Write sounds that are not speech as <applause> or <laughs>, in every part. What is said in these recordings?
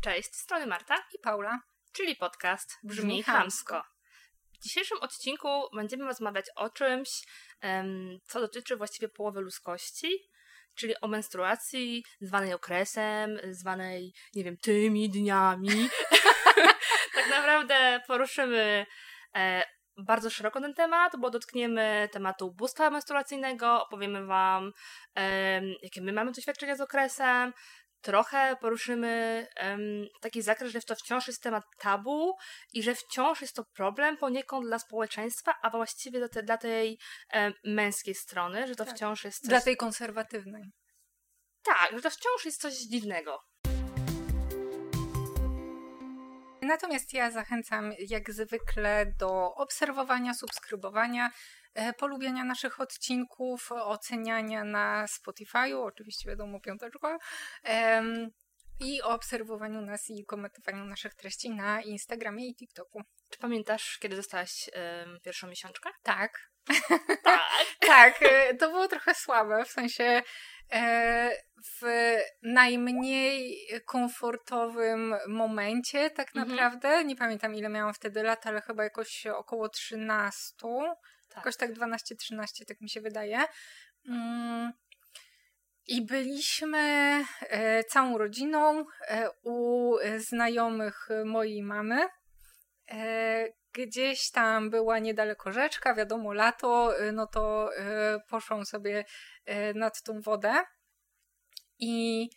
Cześć, z strony Marta i Paula, czyli podcast Brzmi, Chamsko. Chamsko. W dzisiejszym odcinku będziemy rozmawiać o czymś, co dotyczy właściwie połowy ludzkości, czyli o menstruacji, zwanej okresem, zwanej, nie wiem, tymi dniami. <laughs> tak naprawdę poruszymy e, bardzo szeroko ten temat, bo dotkniemy tematu ubóstwa menstruacyjnego, opowiemy Wam, jakie my mamy doświadczenia z okresem, trochę poruszymy em, taki zakres, że to wciąż jest temat tabu i że wciąż jest to problem poniekąd dla społeczeństwa, a właściwie dla, te, dla tej em, męskiej strony, że to Tak. wciąż jest coś... dla tej konserwatywnej. Tak, że to wciąż jest coś dziwnego. Natomiast ja zachęcam jak zwykle do obserwowania, subskrybowania, e, polubiania naszych odcinków, oceniania na Spotify'u, oczywiście wiadomo piąteczka, i obserwowaniu nas i komentowaniu naszych treści na Instagramie i TikToku. Czy pamiętasz, kiedy dostałaś em, pierwszą miesiączkę? Tak, Tak. <laughs> tak, e, to było trochę słabe, w sensie w najmniej komfortowym momencie tak Mhm. naprawdę. Nie pamiętam ile miałam wtedy lat, ale chyba jakoś około 13. Tak. Jakoś tak 12-13, tak mi się wydaje. Mm. I byliśmy e, całą rodziną e, u e, znajomych mojej mamy. Gdzieś tam była niedaleko rzeczka, wiadomo, lato, e, no to e, poszłam sobie e, nad tą wodę. I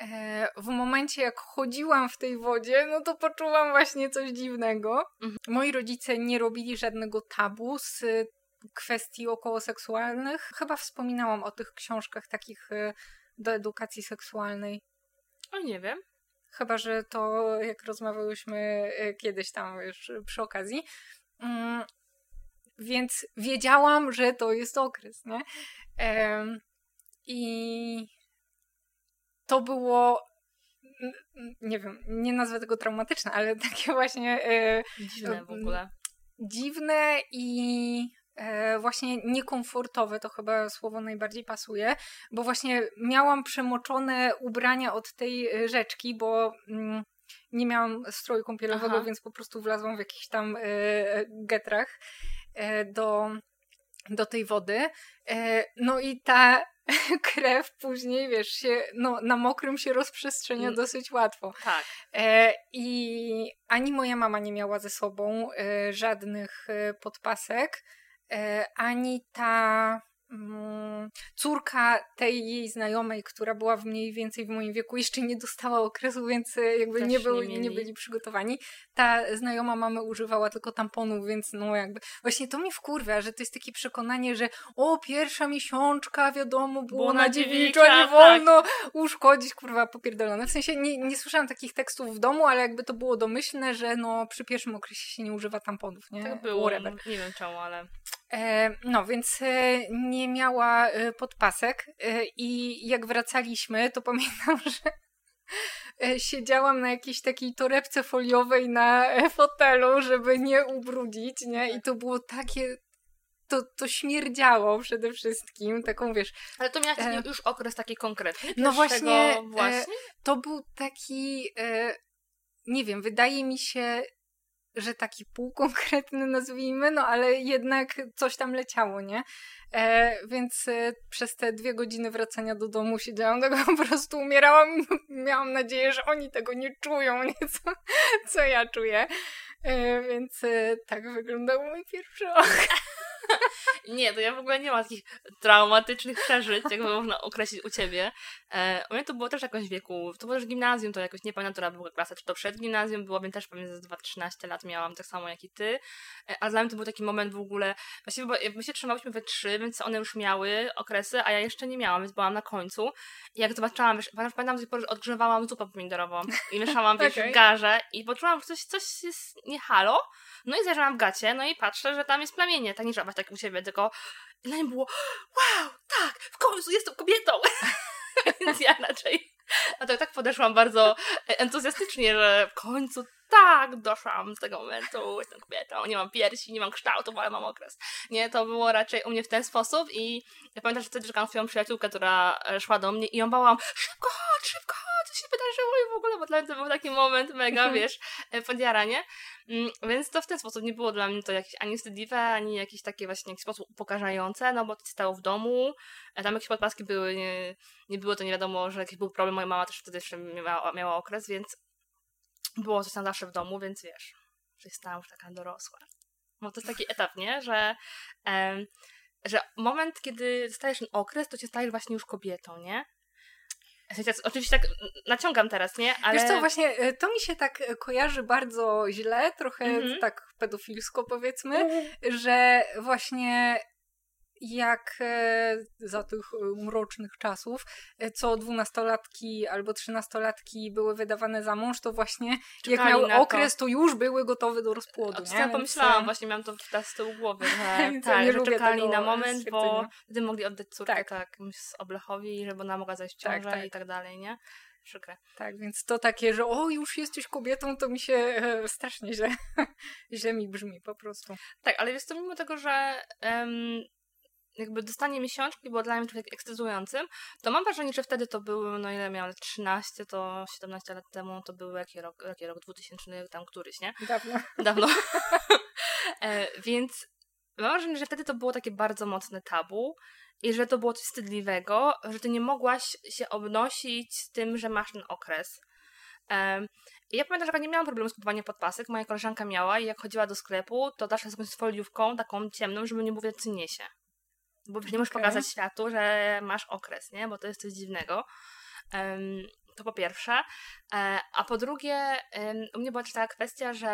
e, w momencie, jak chodziłam w tej wodzie, no to poczułam właśnie coś dziwnego. Mhm. Moi rodzice nie robili żadnego tabu z kwestii okołoseksualnych. Chyba wspominałam o tych książkach takich do edukacji seksualnej. O, nie wiem. Chyba, że to jak rozmawiałyśmy e, kiedyś tam już przy okazji. Mm, Więc wiedziałam, że to jest okres, nie? I to było, nie wiem, nie nazwę tego traumatyczne, ale <laughs> takie właśnie e, Dziwne w ogóle. dziwne i właśnie niekomfortowe, to chyba słowo najbardziej pasuje, bo właśnie miałam przemoczone ubrania od tej e, rzeczki, bo mm, nie miałam stroju kąpielowego, Aha. więc po prostu wlazłam w jakichś tam e, e, getrach e, do, do tej wody. E, no i ta <laughs> krew później, wiesz, się, no, na mokrym się rozprzestrzenia Mm. dosyć łatwo. Tak. E, I ani moja mama nie miała ze sobą e, żadnych e, podpasek, e, ani ta mm, córka tej jej znajomej, która była w mniej więcej w moim wieku, jeszcze nie dostała okresu, więc e, jakby Też nie, nie były, mieli. nie byli przygotowani. Ta znajoma mamy używała tylko tamponów, więc no jakby właśnie to mi wkurwia, że to jest takie przekonanie, że o, pierwsza miesiączka, wiadomo, było, Było na dziewicza, nie tak. wolno uszkodzić, kurwa, popierdolone. W sensie nie, nie słyszałam takich tekstów w domu, ale jakby to było domyślne, że no przy pierwszym okresie się nie używa tamponów, nie? Tak było. Whatever. Nie wiem czemu, ale... E, no, więc e, nie miała e, podpasek i jak wracaliśmy, to <laughs> pamiętam, że siedziałam na jakiejś takiej torebce foliowej na fotelu, żeby nie ubrudzić, nie? I to było takie... To, to śmierdziało przede wszystkim, taką wiesz, Ale to miałaś E. już okres taki konkretny? No Pierwszego właśnie, e, właśnie? to był taki, e, nie wiem, wydaje mi się, że taki półkonkretny <laughs> nazwijmy, no ale jednak coś tam leciało, nie? E, więc e, przez te dwie godziny wracania do domu siedziałam, <laughs> tak po prostu umierałam. <laughs> Miałam nadzieję, że oni tego nie czują, nie? Co, co ja czuję. E, więc e, tak wyglądał mój pierwszy okres. <laughs> Nie, to ja w ogóle nie mam takich traumatycznych przeżyć, jakby można określić u ciebie. E, u mnie to było też jakoś w wieku, to było też gimnazjum, to jakoś nie pamiętam, która była klasa, czy to przed gimnazjum było, więc też pewnie ze 2-13 lat miałam, tak samo jak i ty. E, a dla mnie to był taki moment w ogóle, właściwie bo my się trzymałyśmy we trzy, więc one już miały okresy, a ja jeszcze nie miałam, więc byłam na końcu. I jak zobaczyłam, wiesz, pamiętam że odgrzewałam zupę pomidorową i mieszałam wiesz, w <laughs> garze i poczułam, że coś, coś jest nie halo. No i zajrzałam w gacie, no i patrzę, że tam jest plamienie, tak nie żabaś tak u siebie, tylko i na nim było wow, tak, w końcu jestem kobietą. <laughs> Więc ja raczej a to tak podeszłam bardzo entuzjastycznie, że w końcu tak, doszłam z tego momentu, jestem kobietą, nie mam piersi, nie mam kształtu, ale mam okres. Nie, to było raczej u mnie w ten sposób i ja pamiętam, że wtedy czekałam swoją przyjaciółkę, która e, szła do mnie i ją bałam, szybko chodź, szybko chodź, co się wydarzyło i w ogóle, bo dla mnie to był taki moment mega, Mhm. wiesz, e, podjaranie. Mm, Więc to w ten sposób nie było dla mnie to jakieś ani wstydliwe, ani jakieś takie właśnie w jakiś sposób upokarzające, no bo to stało w domu, a tam jakieś podpaski były, nie, nie było to nie wiadomo, że jakiś był problem, moja mama też wtedy jeszcze miała, miała okres, więc było coś tam zawsze w domu, więc wiesz, że stałam już taka dorosła. Bo to jest taki etap, nie? Że, em, że moment, kiedy dostajesz ten okres, to cię stajesz właśnie już kobietą, nie? Oczywiście tak naciągam teraz, nie? Ale... Wiesz co, właśnie e, to mi się tak e, kojarzy bardzo źle, trochę Mhm. tak pedofilsko powiedzmy, że właśnie jak e, za tych e, mrocznych czasów, e, co dwunastolatki albo trzynastolatki były wydawane za mąż, to właśnie jak Czekali miały na to. okres, to już były gotowe do rozpłodu. Ja pomyślałam, właśnie miałam to teraz z tyłu głowy, że, <laughs> ja tak, nie że czekali na moment, bo wtedy mogli oddać córkę Tak. tak, z Oblechowi, żeby ona mogła zajść w Tak, ciążę tak. i tak dalej, nie? Przykre. Tak, więc to takie, że o, już jesteś kobietą, to mi się e, strasznie źle, <laughs> źle mi brzmi po prostu. Tak, ale wiesz co, mimo tego, że em, jakby dostanie miesiączki było dla mnie trochę ekscytującym, to mam wrażenie, że wtedy to były, no ile miałam, lat 13, to 17 lat temu, to był jaki rok, jaki rok 2000, tam któryś, nie? Dawno. <laughs> Dawno. <laughs> e, więc mam wrażenie, że wtedy to było takie bardzo mocne tabu i że to było coś wstydliwego, że ty nie mogłaś się obnosić z tym, że masz ten okres. I ja pamiętam, że nie miałam problemu z kupowaniem podpasek. Moja koleżanka miała i jak chodziła do sklepu, to zawsze z jakąś foliówką taką ciemną, żeby nie mówić, co niesie. Bo nie możesz Okej. pokazać światu, że masz okres, nie? Bo to jest coś dziwnego. Em, to po pierwsze. E, a po drugie, u mnie była też taka kwestia, że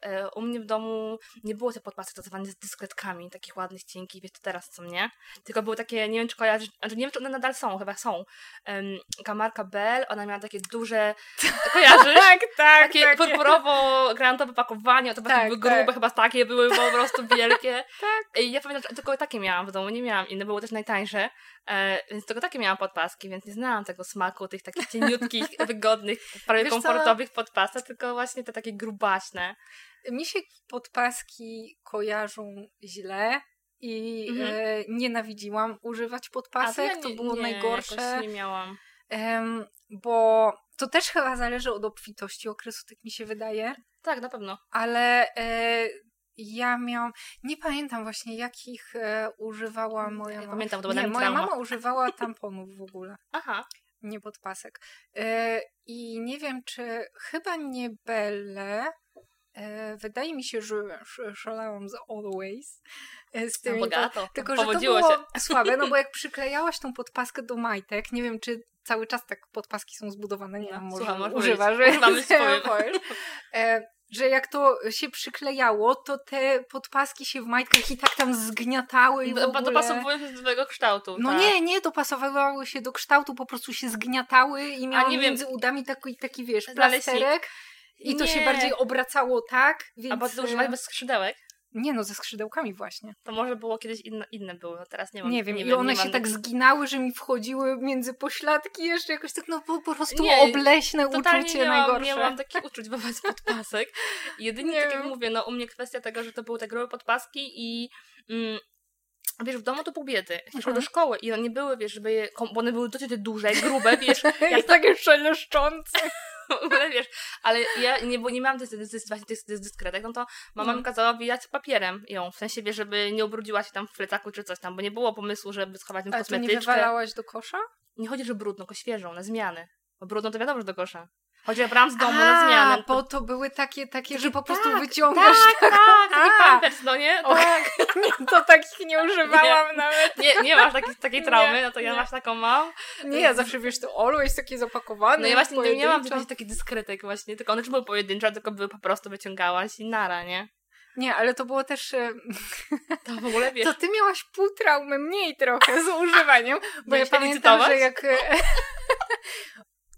e, u mnie w domu nie było tych podpasek zwane z dyskretkami, takich ładnych, cienkich, wiesz, to teraz co mnie. Tylko były takie, nie wiem czy kojarzysz, znaczy nie wiem czy one nadal są, chyba są. Um, marka Bell, ona miała takie duże, <laughs> kojarzysz? Tak, tak, takie purpurowo-granatowe pakowanie, to Tak, tak, były grube, tak. chyba takie były po prostu wielkie. <laughs> Tak. I ja pamiętam, że tylko takie miałam w domu, nie miałam inne, były też najtańsze, e, więc tylko takie miałam podpaski, więc nie znałam tego smaku tych takich cieniutkich, <laughs> wygodnych, prawie Wiesz co? komfortowych podpasek, tylko właśnie te takie grubaśne. Mi się podpaski kojarzą źle i Mhm. e, nienawidziłam używać A podpasek. ja to nie- było nie, najgorsze. nie miałam. Bo to też chyba zależy od obfitości okresu, tak mi się wydaje. Tak, na pewno. Ale e, ja miałam. Nie pamiętam właśnie, jakich e, używała moja Ja mama. pamiętam, to Nie, moja trauma. mama używała tamponów w ogóle. Aha. nie podpasek. E, I nie wiem, czy chyba nie Belle. E, wydaje mi się, że sz- szalałam z Always. E, z No tymi bogato. tylko, że to było się. słabe, no bo <laughs> jak przyklejałaś tą podpaskę do majtek, nie wiem, czy cały czas tak podpaski są zbudowane, nie No, wiem, może słucham, używasz, <laughs> że, Mamy e, że jak to się przyklejało, to te podpaski się w majtkach i tak tam zgniatały i w ogóle... Dopasowują się do twojego kształtu. No tak. nie, nie, dopasowywały się do kształtu, po prostu się zgniatały i miałam nie wiem- między udami taki, taki wiesz, Naleśnik. plasterek i to się Nie. bardziej obracało tak, więc... A bo ty używałeś bez skrzydełek? Nie no, ze skrzydełkami właśnie. To może było kiedyś inne, inne były, no teraz nie mam. Nie wiem, i wiem, one nie się mam tak zginały, że mi wchodziły między pośladki jeszcze jakoś tak, no po, po prostu Nie, obleśne uczucie nie najgorsze. nie mam takich uczuć wobec podpasek. Jedynie Nie tak jak mówię, no u mnie kwestia tego, że to były te grube podpaski i mm, wiesz, w domu to pół biedy. Szło Mhm. do szkoły i one nie były, wiesz, żeby je, bo one były dosyć duże, grube, wiesz, <laughs> Jak takie szeleszczące. <laughs> <laughs> ogóle wiesz, ale ja nie, bo nie miałam tych, tych, tych, właśnie tych, tych dyskretek, no to mama Mhm. mi kazała wijać papierem ją, w sensie, wiesz, żeby nie ubrudziła się tam w plecaku czy coś tam, bo nie było pomysłu, żeby schować w Ale to nie kosmetyczkę. wywalałaś do kosza? Nie chodzi, że brudno, tylko świeżą, na zmiany. Bo brudno to wiadomo, że do kosza. Chodzi, że brałam z domu na zmianę. bo to były takie, takie, że po prostu tak, wyciągasz Tak, tak, taki A. pampers, no nie? O, Tak. <laughs> nie, to takich nie używałam nawet. Nie, nie masz takiej, takiej Nie, traumy, no to ja nie. masz taką mam. Nie, ja zawsze wiesz, to always takie zapakowane. No ja właśnie nie, nie mam czegoś takich dyskretek właśnie, tylko one czy były pojedyncze, tylko były po prostu wyciągałaś i nara, nie? Nie, ale to było też. <laughs> To w ogóle wiesz. To ty miałaś pół traumy mniej trochę z używaniem, bo ja Miałeś się pamiętam, licytować? że jak. <laughs>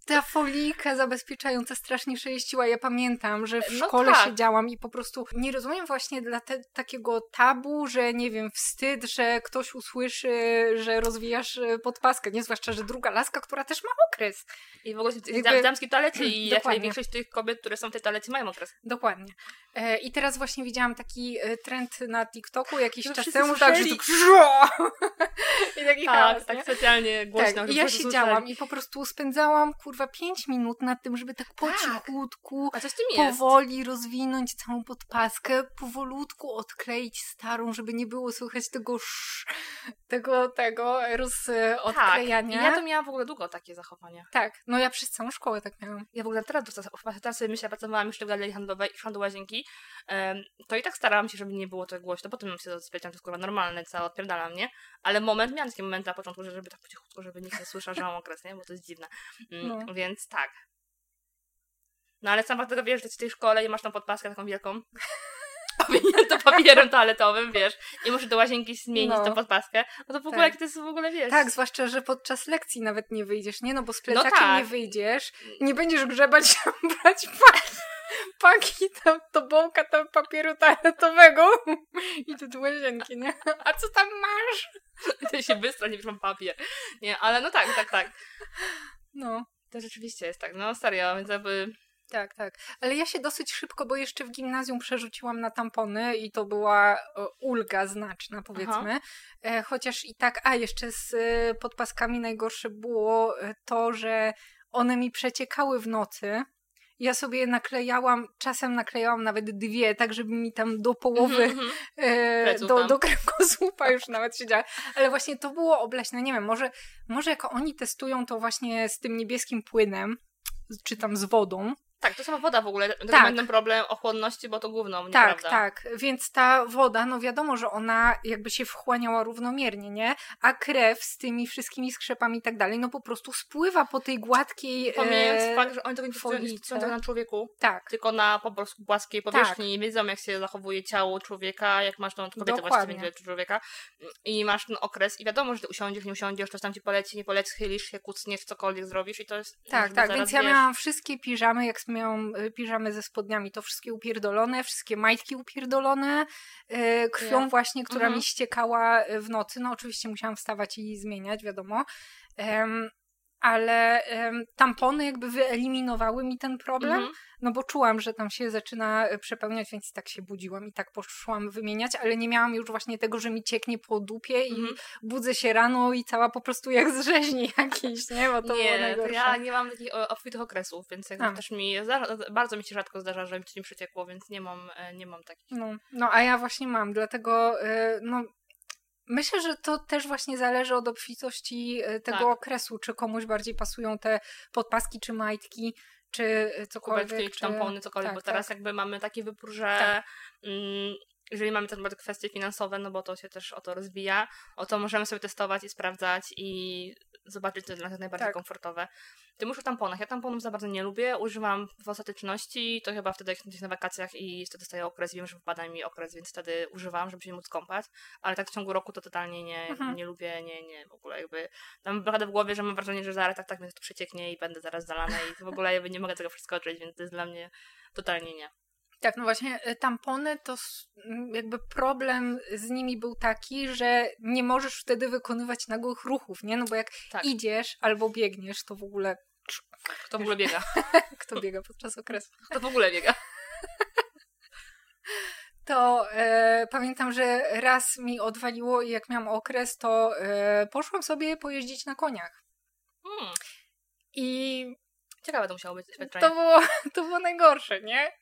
ta folika zabezpieczająca strasznie sześciła. Ja pamiętam, że w No szkole tak. siedziałam i po prostu nie rozumiem właśnie dla te, takiego tabu, że nie wiem, wstyd, że ktoś usłyszy, że rozwijasz e, podpaskę, nie? Zwłaszcza, że druga laska, która też ma okres. I w ogóle w Jakby- damskiej toalecie i <clears throat> jak Dokładnie. największość tych kobiet, które są w tej toalecie mają okres. Dokładnie. E, I teraz właśnie widziałam taki e, trend na TikToku jakiś Żeby czas temu, tak, że tak! <laughs> I taki Tak, chaos, tak nie? specjalnie głośno. Tak, i ja siedziałam i po prostu spędzałam kurwa 5 minut nad tym, żeby tak po Tak. cichutku, tym jest. powoli rozwinąć całą podpaskę, powolutku odkleić starą, żeby nie było słychać tego sz, tego, tego roz, e, Tak. I ja to miałam w ogóle długo takie zachowanie. Tak, no ja przez całą szkołę tak miałam. Ja w ogóle teraz, teraz sobie myślę, pracowałam jeszcze w galerii handlowej do łazienki, to i tak starałam się, żeby nie było to głośno, potem się spędziłam, to jest kurwa normalne, co odpierdalam, nie? Ale moment, miałam takie momenty na początku, że żeby tak po cichutku, żeby nikt nie słyszał, że mam okres, nie? Bo to jest dziwne. Mm, No. Więc tak. No ale sam fakt tego wiesz, że w tej szkole i masz tą podpaskę taką wielką, <laughs> owiniętą <laughs> papierem toaletowym, wiesz, i możesz do łazienki zmienić No. tą podpaskę, no to w ogóle Tak. jak to jest w ogóle, wiesz... Tak, zwłaszcza, że podczas lekcji nawet nie wyjdziesz, nie? No bo z plecakiem tak. nie wyjdziesz, nie będziesz grzebać, <laughs> brać paki, paki tam, to bołka tam papieru toaletowego i tu do łazienki, nie? A co tam masz? to się wystra, nie wiesz, mam papier. Nie, ale no tak, tak, tak. No. To rzeczywiście jest tak, no serio, więc jakby... Tak, tak. Ale ja się dosyć szybko, bo jeszcze w gimnazjum przerzuciłam na tampony i to była ulga znaczna, powiedzmy. E, chociaż i tak, a jeszcze z e, podpaskami najgorsze było e, to, że one mi przeciekały w nocy. Ja sobie naklejałam, czasem naklejałam nawet dwie, tak żeby mi tam do połowy, Mhm, mhm. e, do, tam. do kręgosłupa <laughs> już nawet siedziała. Ale właśnie to było obleśne. Nie wiem, może, może jak oni testują to właśnie z tym niebieskim płynem, czy tam z wodą, Tak, to sama woda w ogóle. Tak. Tak. Będą problem o chłodności, bo to gówno, Tak, nieprawda? tak. Więc ta woda, no wiadomo, że ona jakby się wchłaniała równomiernie, nie? A krew z tymi wszystkimi skrzepami i tak dalej, no po prostu spływa po tej gładkiej. Pomijając e, fakt, że oni tego nie tego na człowieku, Tak, tylko na po prostu płaskiej powierzchni i wiedzą, jak się zachowuje ciało człowieka, jak masz tą kobietę Dokładnie. właściwie, człowieka i masz ten okres i wiadomo, że ty usiądziesz, nie usiądziesz, coś tam ci poleci, nie poleci, chylisz się, kucniesz, cokolwiek zrobisz i to jest... tak, tak. Więc ja miałam wszystkie piżamy, jak miałam e, piżamy ze spodniami, to wszystkie upierdolone, wszystkie majtki upierdolone, e, krwią właśnie, która Mhm. mi ściekała e, w nocy. No oczywiście musiałam wstawać i zmieniać, wiadomo. Ale em, tampony jakby wyeliminowały mi ten problem. Mhm. No bo czułam, że tam się zaczyna e, przepełniać, więc i tak się budziłam i tak poszłam wymieniać, ale nie miałam już właśnie tego, że mi cieknie po dupie i Mhm. budzę się rano i cała po prostu jak z rzeźni <laughs> jakiejś, nie? Bo to nie, to ja nie mam takich obfitych okresów, więc jakby A. też mi bardzo mi się rzadko zdarza, że mi coś mi przeciekło, więc nie mam, e, nie mam takich. No, no, a ja właśnie mam, dlatego e, no Myślę, że to też właśnie zależy od obfitości e, tego Tak. okresu, czy komuś bardziej pasują te podpaski, czy majtki, czy e, cokolwiek. kubeczki, czy tampony, cokolwiek, tak, bo teraz tak. jakby mamy taki wybór, że Tak. mm, jeżeli mamy też kwestie finansowe, no bo to się też o to rozwija, o to możemy sobie testować i sprawdzać i zobaczyć, co jest dla nas najbardziej Tak. komfortowe. Ty mówisz o tamponach. Ja tamponów za bardzo nie lubię, używam w ostateczności, to chyba wtedy jak jesteś na wakacjach i wtedy dostaję okres, wiem, że wypada mi okres, więc wtedy używam, żeby się móc kąpać, ale tak w ciągu roku to totalnie nie, Mhm. nie lubię, nie, nie, w ogóle jakby mam blokadę w głowie, że mam wrażenie, że zaraz tak, tak mnie to przecieknie i będę zaraz zalana i w ogóle jakby nie mogę tego przeskoczyć, więc to jest dla mnie totalnie nie. Tak, no właśnie e, tampony to jakby problem z nimi był taki, że nie możesz wtedy wykonywać nagłych ruchów, nie? No bo jak Tak. idziesz albo biegniesz, to w ogóle Kto w ogóle biega? <laughs> kto biega podczas okresu? <laughs> Kto w ogóle biega? <laughs> To e, pamiętam, że raz mi odwaliło i jak miałam okres, to e, poszłam sobie pojeździć na koniach. Hmm. I Ciekawe to musiało być doświadczenie. to było, <laughs> to było najgorsze, nie?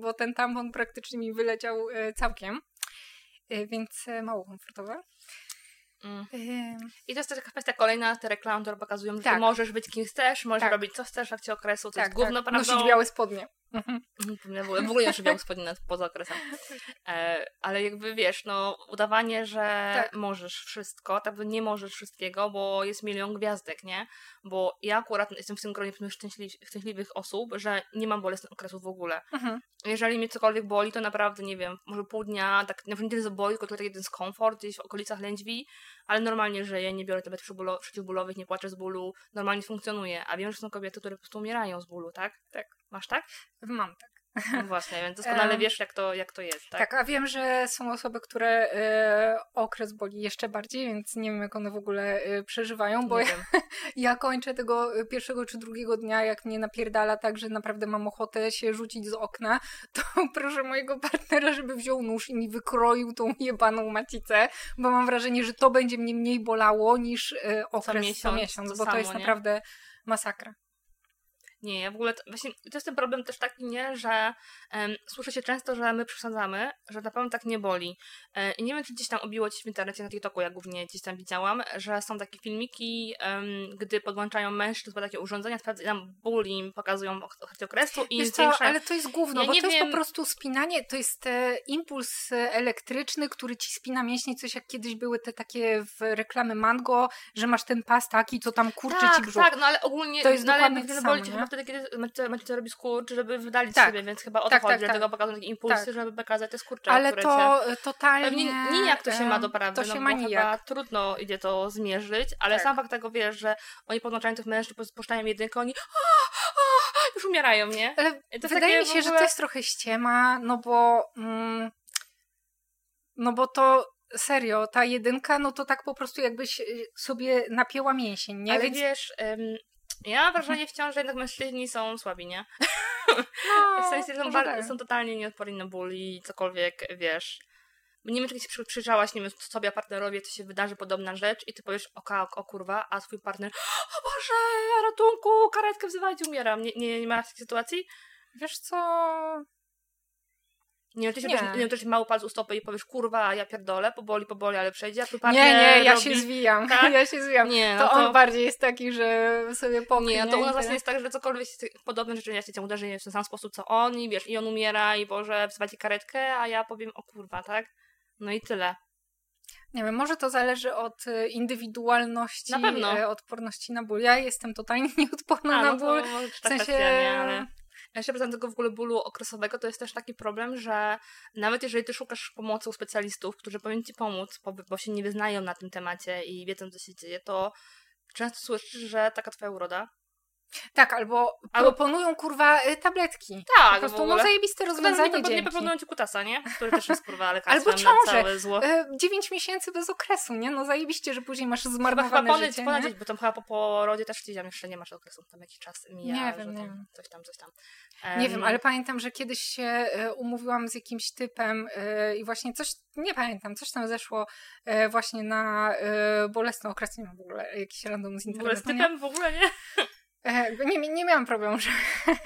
Bo ten tampon praktycznie mi wyleciał e, całkiem. E, więc e, mało komfortowe. Mm. I to jest taka kwestia kolejna, te reklamy, które pokazują, że Tak. ty możesz być kim chcesz, możesz Tak. robić co chcesz w trakcie okresu, to tak, jest gówno tak. prawdą. Nosić białe spodnie. Mhm. W ogóle, w ogóle nie szybiał spodnie poza okresem. E, ale jakby wiesz, no udawanie, że Tak. możesz wszystko, tak nie możesz wszystkiego, bo jest milion gwiazdek, nie? Bo ja akurat jestem w tym gronie szczęśliw, szczęśliwych osób, że nie mam bolesnych okresów w ogóle. Mhm. Jeżeli mnie cokolwiek boli, to naprawdę, nie wiem, może pół dnia, tak nawet nie tyle boli, tylko taki jeden skomfort gdzieś w okolicach lędźwi, ale normalnie żyję, nie biorę tabletek przeciwbólo- przeciwbólowych, nie płaczę z bólu, normalnie funkcjonuję. A wiem, że są kobiety, które po prostu umierają z bólu, tak? Tak. Masz tak? Mam tak. No właśnie, więc doskonale wiesz, jak to, jak to jest, tak? Tak, a wiem, że są osoby, które e, okres boli jeszcze bardziej, więc nie wiem, jak one w ogóle e, przeżywają, bo ja, <laughs> ja kończę tego e, pierwszego czy drugiego dnia, jak mnie napierdala tak, że naprawdę mam ochotę się rzucić z okna, <laughs> to proszę mojego partnera, żeby wziął nóż i mi wykroił tą jebaną macicę, bo mam wrażenie, że to będzie mnie mniej bolało niż e, okres co miesiąc, miesiąc, to bo to samo, jest nie? naprawdę masakra. Nie, ja w ogóle, to, właśnie to jest ten problem też taki, nie, że em, słyszę się często, że my przesadzamy, że na pewno tak nie boli. E, I nie wiem, czy gdzieś tam obiło ci w internecie, na TikToku, ja głównie gdzieś tam widziałam, że są takie filmiki, em, gdy podłączają mężczyzn po takie urządzenia, sprawdzają ból im, pokazują okres okresu i Wiesz co, zwiększają... ale to jest gówno, Ja bo to jest wiem- po prostu spinanie, to jest e, impuls e, elektryczny, który ci spina mięśnie, coś jak kiedyś były te takie w reklamy Mango, że masz ten pas taki, co tam kurczy tak, ci brzuch. tak, no ale ogólnie To jest no, ale dokładnie jakby to boli samo, chyba wtedy, kiedy macie, macie to robi skurcz, żeby wydalić Tak. siebie, więc chyba o to Tak, chodzi, tak, tak. dlatego pokazują takie impulsy, Tak. żeby pokazać te skurcze, Ale które cię... to e, totalnie... Pewnie nijak to się ma em, doprawdy, To się no ma bo nijak. chyba trudno idzie to zmierzyć, ale Tak. sam fakt tego wiesz, że oni podłączają tych mężczyzn, spuszczają jedynkę, oni już umierają, nie? Ale to wydaje mi się, że ogóle- to jest trochę ściema, no bo... Mm, no bo to serio, ta jedynka, no to tak po prostu jakbyś y, sobie napięła mięsień, nie? ale Więc wiesz, ja mam wrażenie wciąż, że jednak mężczyźni są słabi, nie? no, <laughs> W sensie są, tak. są totalnie nieodporni na ból i cokolwiek, wiesz... Nie wiem, czy przy- przyjrzałaś, nie wiem, sobie, a partnerowi, co się wydarzy, podobna rzecz i ty powiesz, o, o, o kurwa, a twój partner, o Boże, ratunku, karetkę wzywajcie, umieram. Nie, nie, nie ma takiej sytuacji? Wiesz co... Nie ty się Nie. Też, nie wiem, też mały palc u stopy i powiesz, kurwa, ja pierdolę, poboli, poboli, ale przejdzie, a partner Nie, nie, ja robi... się zwijam. Tak? <laughs> Ja się zwijam. Nie, to, no on to- bardziej jest taki, że sobie poknie. Nie, to u nas właśnie jest tak, że cokolwiek podobne rzeczy ja się cię uderzy w ten sam sposób co on i wiesz, i on umiera i Boże, wzywajcie karetkę, a ja powiem, o kurwa, tak? No i tyle. Nie wiem, może to zależy od e, indywidualności, Na e, odporności na ból. Ja jestem totalnie <laughs> nieodporna A, na no to ból. W ta sensie... kwestia, nie, ale... A jeszcze poza tego w ogóle bólu okresowego, to jest też taki problem, że nawet jeżeli ty szukasz pomocy u specjalistów, którzy powinni ci pomóc, bo, bo się nie wyznają na tym temacie i wiedzą, co się dzieje, to często słyszysz, że taka twoja uroda. Tak, albo Albo- proponują kurwa e, tabletki. Tak, po prostu no zajebiste Tylko rozwiązanie nie, nie proponują ci kutasa, nie? Który też jest kurwa <laughs> lekarstwem Albo całe zło. E, 9 miesięcy bez okresu, nie? No zajebiście, że później masz Chyba, zmarnowane chyba życie, nie? gdzieś, bo tam chyba po porodzie też tam jeszcze nie masz okresu, tam jakiś czas mija, Nie wiem, nie wiem. coś tam, coś tam. Nie Em, wiem, ale pamiętam, że kiedyś się e, umówiłam z jakimś typem e, i właśnie coś, nie pamiętam, coś tam zeszło e, właśnie na bolesny okres, nie mam w ogóle jakiś random z internetu, nie? typem w ogóle nie? Nie, nie miałam problemu, że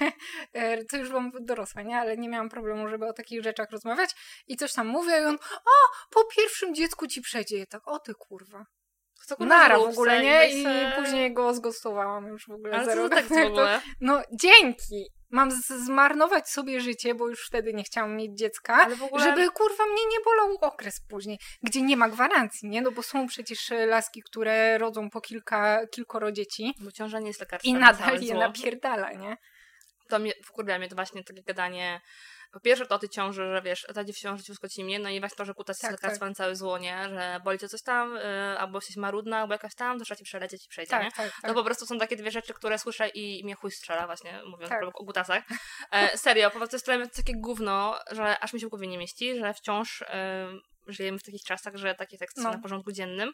<laughs> e, to już byłam dorosła, nie? Ale nie miałam problemu, żeby o takich rzeczach rozmawiać i coś tam mówię i on, o, po pierwszym dziecku ci przejdzie. Tak, o ty kurwa. Co, kurwa, Nara w ogóle, nie? I se- później go zgostowałam już w ogóle. Ale co zero za tekst w ogóle? No dzięki! Mam zmarnować sobie życie, bo już wtedy nie chciałam mieć dziecka, Ale w ogóle... żeby kurwa mnie nie bolał okres później, gdzie nie ma gwarancji, nie? No bo są przecież e, laski, które rodzą po kilka, kilkoro dzieci Bo ciąża nie jest lekarstwem i na nadal całe je napierdala, nie? To mnie, wkurwia mnie to właśnie takie gadanie. Po pierwsze to tej ciąży, że wiesz, ta w ciąży ci mnie, no i właśnie to, że kutas Tak, jest lekarstwem na całe zło, nie? Że boli cię coś tam, y, albo jesteś marudna, albo jakaś tam, to trzeba ci przelecieć i przejdzie, nie? Tak, tak, tak. No po prostu są takie dwie rzeczy, które słyszę i, mnie chuj strzela właśnie, mówiąc Tak. o gutasach. E, serio, po prostu jest takie gówno, że aż mi się w głowie nie mieści, że wciąż e, żyjemy w takich czasach, że takie teksty są No. na porządku dziennym.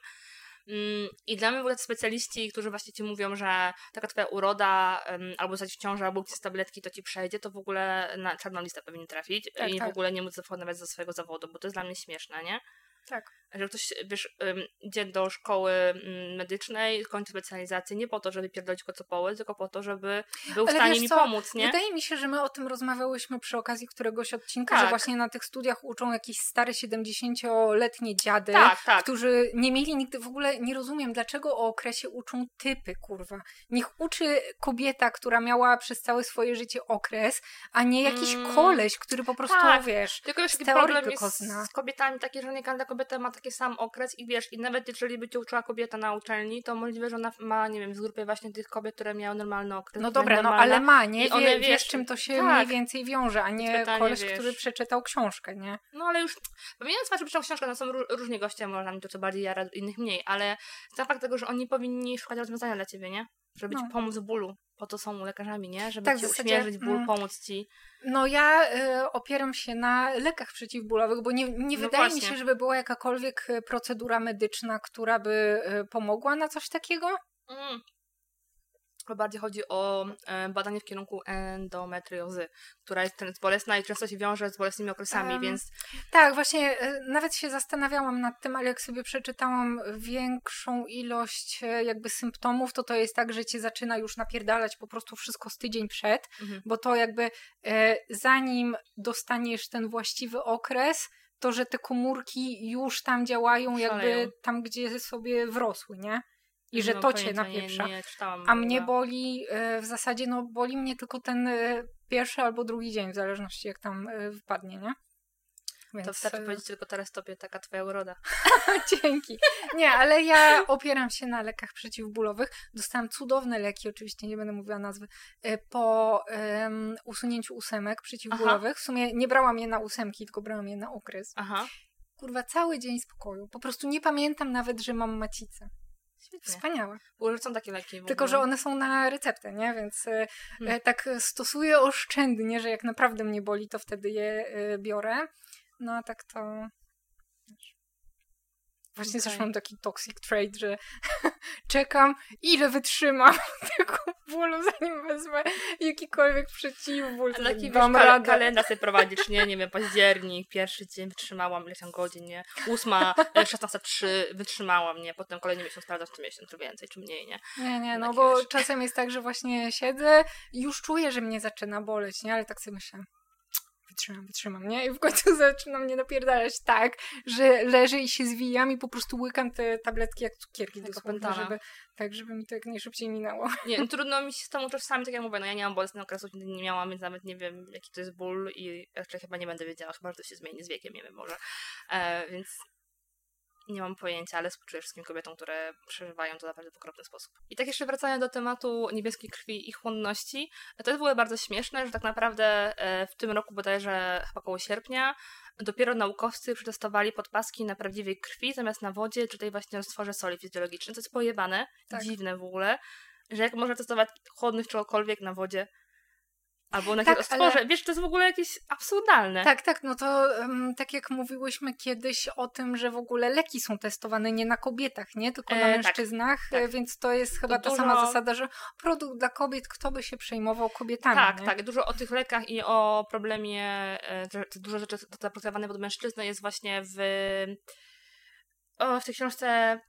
Mm, I dla mnie w ogóle specjaliści, którzy właśnie ci mówią, że taka twoja uroda, albo zostać w ciąży, albo z tabletki, to ci przejdzie, to w ogóle na czarną listę powinien trafić Tak, i tak. w ogóle nie móc nawet ze swojego zawodu, bo to jest dla mnie śmieszne, nie? Tak. Że ktoś, wiesz, idzie do szkoły ym, medycznej, kończy specjalizację nie po to, żeby pierdolić kocopoły, tylko po to, żeby był w Ale stanie wiesz mi co, pomóc, nie? Wydaje mi się, że my o tym rozmawiałyśmy przy okazji któregoś odcinka, Tak. że właśnie na tych studiach uczą jakieś stare 70-letnie dziady, Tak, tak. którzy nie mieli nigdy, w ogóle nie rozumiem, dlaczego o okresie uczą typy, kurwa. Niech uczy kobieta, która miała przez całe swoje życie okres, a nie jakiś Mm. koleś, który po prostu, Tak. wiesz, Tylko już problem tylko jest z kobietami taki, że nie każda kobieta ma taki sam okres i wiesz, i nawet jeżeli by cię uczyła kobieta na uczelni, to możliwe, że ona ma, nie wiem, w grupie właśnie tych kobiet, które miały normalny okres. no dobra, no ale ma, nie? I one, Wie, wiesz, wiesz, czym to się tak. mniej więcej wiąże, a nie koleś, wiesz. który przeczytał książkę, nie? No ale już, pomijając fakt, że piszą książkę, no są ró- różni goście, może nam to co bardziej jara, innych mniej, ale sam fakt tego, że oni powinni szukać rozwiązania dla ciebie, nie? Żeby ci No. pomóc w bólu. Po to są lekarzami, nie? Żeby Tak, ci uśmierzyć ból, mm. pomóc ci. No ja y, opieram się na lekach przeciwbólowych, bo nie, nie No wydaje mi właśnie. się, żeby była jakakolwiek y, procedura medyczna, która by y, pomogła na coś takiego. Mm. Bardziej chodzi o e, badanie w kierunku endometriozy, która jest bolesna i często się wiąże z bolesnymi okresami, Em, więc Tak, właśnie y, nawet się zastanawiałam nad tym, ale jak sobie przeczytałam większą ilość y, jakby symptomów, to to jest tak, że cię zaczyna już napierdalać po prostu wszystko z tydzień przed, Mhm. bo to jakby e, zanim dostaniesz ten właściwy okres, to że te komórki już tam działają, jakby Szaleją. tam, gdzie sobie wrosły, nie? I że no, to cię napieprza. Nie, nie czytałam. A mnie boli e, w zasadzie, no boli mnie tylko ten e, pierwszy albo drugi dzień, w zależności jak tam e, wpadnie, nie? Więc, To wystarczy powiedzieć tylko teraz tobie, taka twoja uroda. <laughs> Dzięki. Nie, ale ja opieram się na lekach przeciwbólowych. Dostałam cudowne leki, oczywiście nie będę mówiła nazwy, po em, usunięciu ósemek przeciwbólowych. W sumie nie brałam je na ósemki, tylko brałam je na okres. Aha. Kurwa, cały dzień spokoju. Po prostu nie pamiętam nawet, że mam macicę. Świetnie. Wspaniałe. Używam takie leki w Tylko, że one są na receptę, nie? Więc e, Hmm. e, tak stosuję oszczędnie, że jak naprawdę mnie boli, to wtedy je e, biorę. No a tak to... Właśnie Okej. też mam taki toxic trade, że <laughs> czekam, ile wytrzymam <laughs> tego bólu, zanim wezmę jakikolwiek przeciwból. A to taki tak wiesz, radę. kalendarz <laughs> sobie prowadzisz, nie? Nie wiem, październik, pierwszy dzień wytrzymałam, ileś tam godzin, nie? Ósma, e, szesnasta trzy, wytrzymałam, nie? Potem kolejny miesiąc sprawdzasz, czy miesiąc, czy więcej, czy mniej, nie? Nie, nie, no Takie bo wiesz. czasem jest tak, że właśnie siedzę i już czuję, że mnie zaczyna boleć, nie? Ale tak sobie myślę, wytrzymam, wytrzymam, nie? I w końcu <laughs> zaczyna mnie napierdalać tak, że leżę i się zwijam i po prostu łykam te tabletki jak cukierki Jak dosłownie, żeby, tak, żeby mi to jak najszybciej minęło. <laughs> Nie, no, trudno mi się z tą utożsamić, tak jak mówię, no ja nie mam bolesnych okresów, nigdy nie miałam, więc nawet nie wiem, jaki to jest ból i raczej chyba nie będę wiedziała, chyba, że to się zmieni z wiekiem, nie wiem, może. E, więc nie mam pojęcia, ale współczuję wszystkim kobietom, które przeżywają to naprawdę w okropny sposób. I tak jeszcze wracając do tematu niebieskiej krwi i chłonności, to jest w ogóle bardzo śmieszne, że tak naprawdę e, w tym roku bodajże chyba około sierpnia dopiero naukowcy przetestowali podpaski na prawdziwej krwi zamiast na wodzie, czy tej właśnie roztworze soli fizjologicznej. To jest pojebane, Tak. dziwne w ogóle, że jak można testować chłodność czegokolwiek na wodzie albo na Tak, roztworze. ale- Wiesz, to jest w ogóle jakieś absurdalne. Tak, tak, no to em, tak jak mówiłyśmy kiedyś o tym, że w ogóle leki są testowane nie na kobietach, nie? Tylko na E, tak, mężczyznach, tak. e, więc to jest chyba ta dużo- sama zasada, że produkt dla kobiet, kto by się przejmował kobietami, Tak, nie? tak. Dużo o tych lekach i o problemie, e, dużo rzeczy zaprojektowane pod mężczyznę jest właśnie w, o, w tej książce.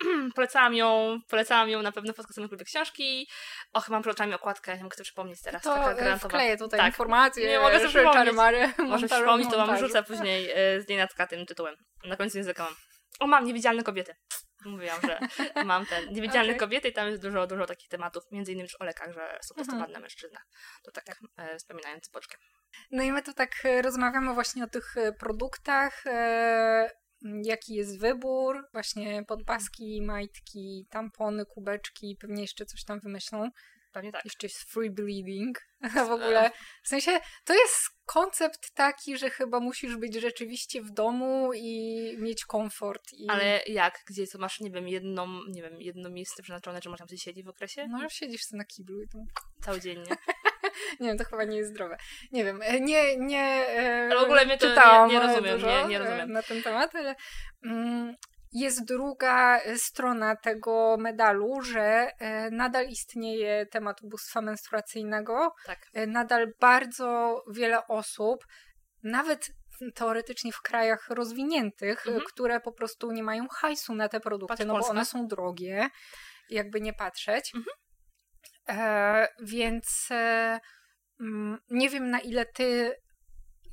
<clears throat> polecałam ją, polecałam ją na pewno w podcastowych klubie książki. Och, mam przed oczami okładkę, nie mogę sobie przypomnieć teraz. To taka e, grantowa. wkleję tutaj Tak. informacje, Nie mogę sobie przypomnieć. Możesz montażu- przypomnieć, to wam rzucę później e, z nienacka tym tytułem. Na końcu języka mam. O, mam niewidzialne kobiety. Mówiłam, że <laughs> mam ten niewidzialne Okej. kobiety i tam jest dużo, dużo takich tematów, między innymi już o lekach, że są Mhm. testowane na mężczyznach. To tak e, wspominając boczkę. No i my tu tak e, rozmawiamy właśnie o tych produktach, jaki jest wybór, właśnie podpaski, majtki, tampony, kubeczki, pewnie jeszcze coś tam wymyślą. Pewnie tak. Jeszcze jest free bleeding. <laughs> W ogóle, w sensie, to jest koncept taki, że chyba musisz być rzeczywiście w domu i mieć komfort. I... Ale jak? Gdzie co masz, nie wiem, jedną, nie wiem, jedno miejsce przeznaczone, że można sobie siedzieć w okresie? No, siedzisz sobie na kiblu i tam... Cały dzień, <laughs> nie? <laughs> Nie wiem, to chyba nie jest zdrowe. Nie wiem, e, nie, nie e, Ale w ogóle mnie to nie- czytałam nie e, rozumiem, dużo nie- nie rozumiem. na ten temat, ale mm, jest druga strona tego medalu, że nadal istnieje temat ubóstwa menstruacyjnego, Tak. nadal bardzo wiele osób nawet teoretycznie w krajach rozwiniętych, Mhm. które po prostu nie mają hajsu na te produkty, Patrz no bo Polska. one są drogie, jakby nie patrzeć. Mhm. E, więc e, mm, nie wiem na ile ty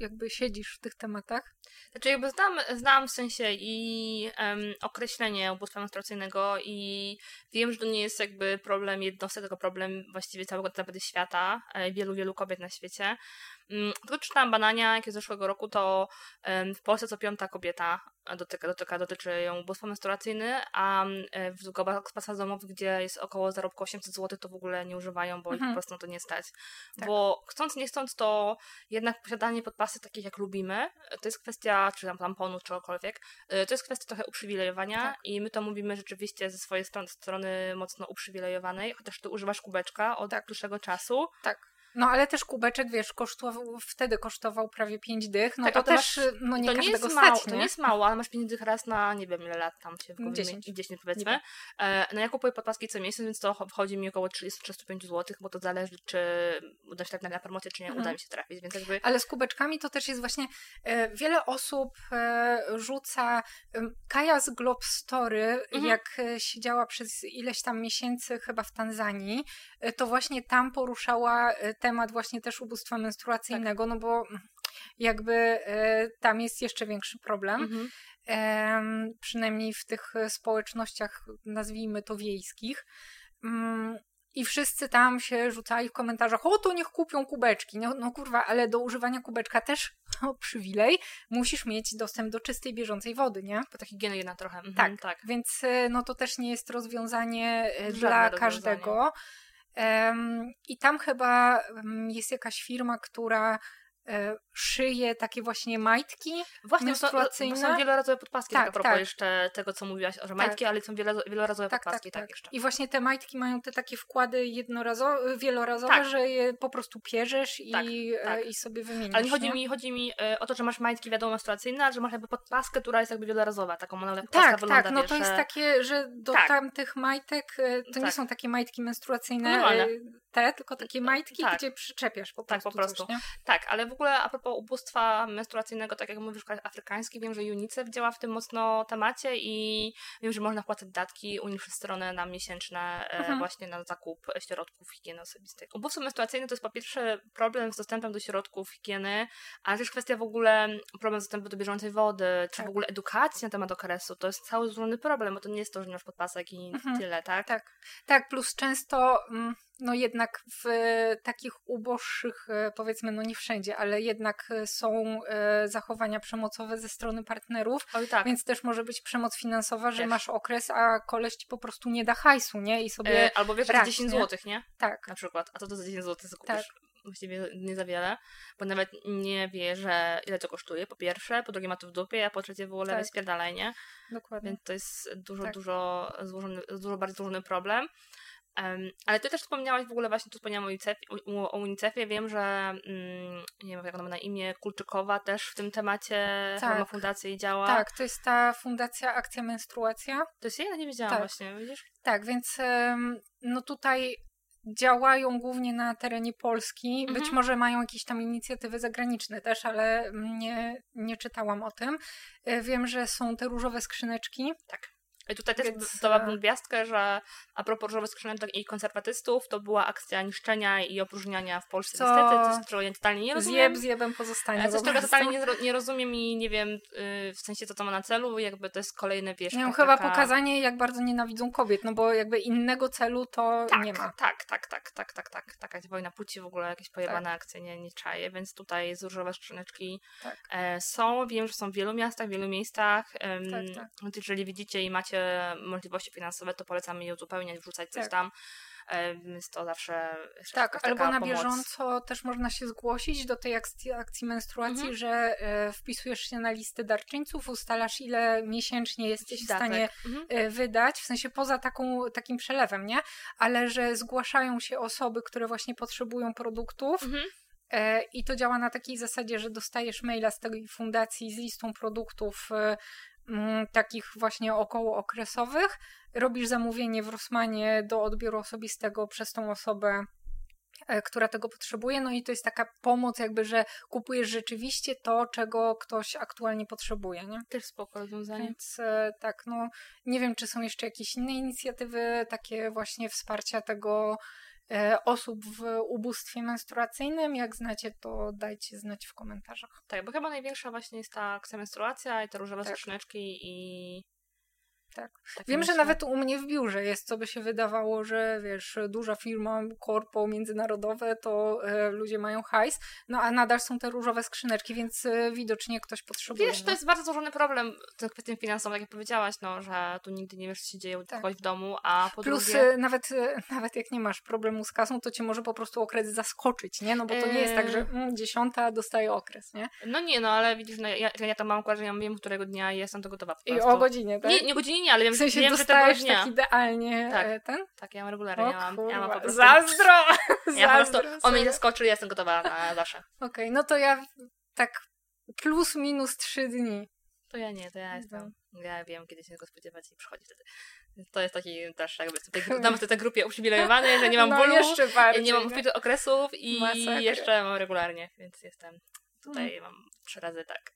jakby siedzisz w tych tematach. Znaczy jakby znam, znam w sensie i em, określenie ubóstwa menstruacyjnego i wiem, że to nie jest jakby problem jednostek, tylko problem właściwie całego naprawdę świata, e, wielu, wielu kobiet na świecie. Mm, Tylko czytałam badania, jakie z zeszłego roku, to w Polsce co piąta kobieta dotyka, dotyka, dotyczy ją ubóstwa menstruacyjny, a e, w gospodarstwach domowych, gdzie jest około zarobku 800 zł, to w ogóle nie używają, bo ich Mhm. po prostu na to nie stać. Tak. Bo chcąc, nie chcąc, to jednak posiadanie podpasy takich jak lubimy, to jest kwestia, czy tam tamponu, czy czegokolwiek, y, to jest kwestia trochę uprzywilejowania Tak. i my to mówimy rzeczywiście ze swojej strony, strony mocno uprzywilejowanej, chociaż ty używasz kubeczka od Tak. dłuższego czasu. Tak. No ale też kubeczek, wiesz, kosztował, wtedy kosztował prawie 5 dych, no Tak, to też masz- no nie to nie jest mało, stać, to nie? nie jest mało, ale masz pieniędzy raz na nie wiem ile lat tam się w głowie 10. mie- 10 powiedzmy. E, no ja kupuję podpaski co miesiąc, więc to wchodzi mi około 30-35 zł, bo to zależy czy uda się trafić na promocję, czy nie Mhm. uda mi się trafić, więc jakby Ale z kubeczkami to też jest właśnie e, wiele osób e, rzuca Kaja z Globe Story, Mhm. jak e, siedziała przez ileś tam miesięcy chyba w Tanzanii, e, to właśnie tam poruszała e, temat właśnie też ubóstwa menstruacyjnego, no bo jakby e, tam jest jeszcze większy problem. mhm. przynajmniej w tych e, społecznościach, nazwijmy to wiejskich. Mm, I wszyscy tam się rzucali w komentarzach, o to niech kupią kubeczki. No, no kurwa, ale do używania kubeczka też, <laughs> o przywilej, musisz mieć dostęp do czystej, bieżącej wody, nie? bo taki higieny jedna trochę. Mhm, Tak, tak. Więc e, no to też nie jest rozwiązanie Żadne dla każdego. I tam chyba em, jest jakaś firma, która e, szyje takie właśnie majtki. Właśnie, bo są, bo menstruacyjne. są wielorazowe podpaski, tak, Tak, a propos tak. jeszcze tego, co mówiłaś, że majtki, ale są wielo, wielorazowe Tak, tak, podpaski, tak, tak. jeszcze. I właśnie te majtki mają te takie wkłady jednorazowe, wielorazowe, Tak. że je po prostu pierzesz Tak, i, e, tak. i sobie wymieniasz. Ale nie chodzi nie? mi, chodzi mi e, o to, że masz majtki, wiadomo, menstruacyjne, ale że masz jakby podpaskę, która jest jakby wielorazowa, taką podpaska Tak, wygląda, tak, no wiesz, to jest takie, że do Tak. tamtych majtek to nie Tak. są takie majtki menstruacyjne Normalne. E, te, tylko takie majtki, Tak. gdzie przyczepiasz po Tak, prostu. po prostu. Coś? Tak, ale w ogóle a propos ubóstwa menstruacyjnego, tak jak mówisz, kraj afrykański, wiem, że UNICEF działa w tym mocno temacie i wiem, że można wpłacać datki stronę na miesięczne e, Mhm. właśnie na zakup środków higieny osobistej. Ubóstwo menstruacyjne to jest po pierwsze problem z dostępem do środków higieny, ale też kwestia w ogóle problem z dostępem do bieżącej wody, czy Tak. w ogóle edukacji na temat okresu. To jest cały złożony problem, bo to nie jest to, że masz podpasek i Mhm. tyle, tak? Tak. Tak, plus często, mm, no jednak w e, takich uboższych, e, powiedzmy, no nie wszędzie, ale jednak e, są zachowania przemocowe ze strony partnerów, Oj, tak. więc też może być przemoc finansowa, że Też. masz okres, a koleś ci po prostu nie da hajsu, nie? I sobie, E, albo wiesz, brać, 10 nie? zł, nie? tak, na przykład, a to to za 10 zł zakupisz Tak. właściwie nie za wiele, bo nawet nie wie, że ile to kosztuje, po pierwsze, po drugie ma to w dupie, a po trzecie w ogóle Tak. tak. spierdalaj, nie? dokładnie. Więc to jest dużo, Tak. dużo, złożony, dużo bardziej złożony problem. Em, ale ty też wspomniałaś w ogóle właśnie, tu wspomniałam o UNICEF-ie, o UNICEF-ie. wiem, że mm, nie wiem jak ona ma na imię, Kulczykowa też w tym temacie Tak. ma fundację i działa. Tak, to jest ta fundacja Akcja Menstruacja. To jest? Ja nie wiedziałam Tak. właśnie, widzisz? Tak, więc no tutaj działają głównie na terenie Polski. Być Mhm. może mają jakieś tam inicjatywy zagraniczne też, ale nie, nie czytałam o tym. E, Wiem, że są te różowe skrzyneczki. I tutaj też Więc, dałabym e, gwiazdkę, że a propos różowych skrzynek i konserwatystów, to była akcja niszczenia i opróżniania w Polsce Co? niestety, coś, czego ja totalnie nie rozumiem. Zjeb, zjebem pozostanie. Po coś, czego totalnie nie, nie rozumiem i nie wiem y, w sensie co to ma na celu, jakby to jest kolejne, wiesz, wiem, taka- chyba pokazanie, jak bardzo nienawidzą kobiet, no bo jakby innego celu to tak, nie ma. Tak, tak, tak, tak, tak, tak. Taka wojna płci w ogóle, jakieś pojebane akcje, nie, nie czaję, więc tutaj z różowe skrzyneczki Tak. e, są. Wiem, że są w wielu miastach, w wielu miejscach. Tak, tak. Jeżeli widzicie i macie możliwości finansowe, to polecamy je uzupełniać, wrzucać coś Tak. tam. E, Więc to zawsze Tak, albo na pomoc. bieżąco też można się zgłosić do tej akcji, akcji menstruacji, Mhm. że e, wpisujesz się na listę darczyńców, ustalasz ile miesięcznie jesteś w stanie Mhm. e, wydać, w sensie poza taką, takim przelewem, nie? Ale że zgłaszają się osoby, które właśnie potrzebują produktów Mhm. e, i to działa na takiej zasadzie, że dostajesz maila z tej fundacji z listą produktów takich właśnie okołookresowych, robisz zamówienie w Rossmanie do odbioru osobistego przez tą osobę e, która tego potrzebuje, no i to jest taka pomoc jakby, że kupujesz rzeczywiście to, czego ktoś aktualnie potrzebuje, nie? Też spoko rozwiązanie. Więc e, tak, no nie wiem, czy są jeszcze jakieś inne inicjatywy, takie właśnie wsparcia tego osób w ubóstwie menstruacyjnym. Jak znacie, to dajcie znać w komentarzach. Tak, bo chyba największa właśnie jest ta akcja menstruacja i te różowe Tak. skrzyneczki i... Tak. takie Wiem, że myślę- nawet u mnie w biurze jest, co by się wydawało, że wiesz, duża firma, korpo międzynarodowe, to e, ludzie mają hajs, no a nadal są te różowe skrzyneczki, więc e, widocznie ktoś potrzebuje. Wiesz, no. to jest bardzo złożony problem, ten kwestią finansową, tak jak powiedziałaś, no, że tu nigdy nie wiesz, co się dzieje u Tak. kogoś w domu, a po Plus drugie... e, nawet, nawet jak nie masz problemu z kasą, to cię może po prostu okres zaskoczyć, nie? No bo to nie jest tak, że Eee. mm, dziesiąta dostaje okres, nie? No nie, no ale widzisz, no, ja, ja to mam akurat, że ja wiem, którego dnia jestem do gotowa I o godzinie, tak? Nie, nie godzinie, nie, ale wiem, w sensie wiem że tego dnia. tak idealnie Tak. e, ten? Tak, ja mam regularnie, O ja mam, ja mam po prostu... zazdro! Ja po <laughs> prostu, on mnie sobie. zaskoczy, ja jestem gotowa na <laughs> zawsze. Okej, no to ja tak plus minus trzy dni. To ja nie, to ja jestem. No. Ja wiem, kiedy się tego spodziewać i przychodzi wtedy. To jest taki też jakby w tej, tam w tej grupie uprzywilejowanej, że nie mam no, bólu, jeszcze bardziej. nie mam okresów i Masakra. jeszcze mam regularnie, więc jestem tutaj, mam trzy razy tak.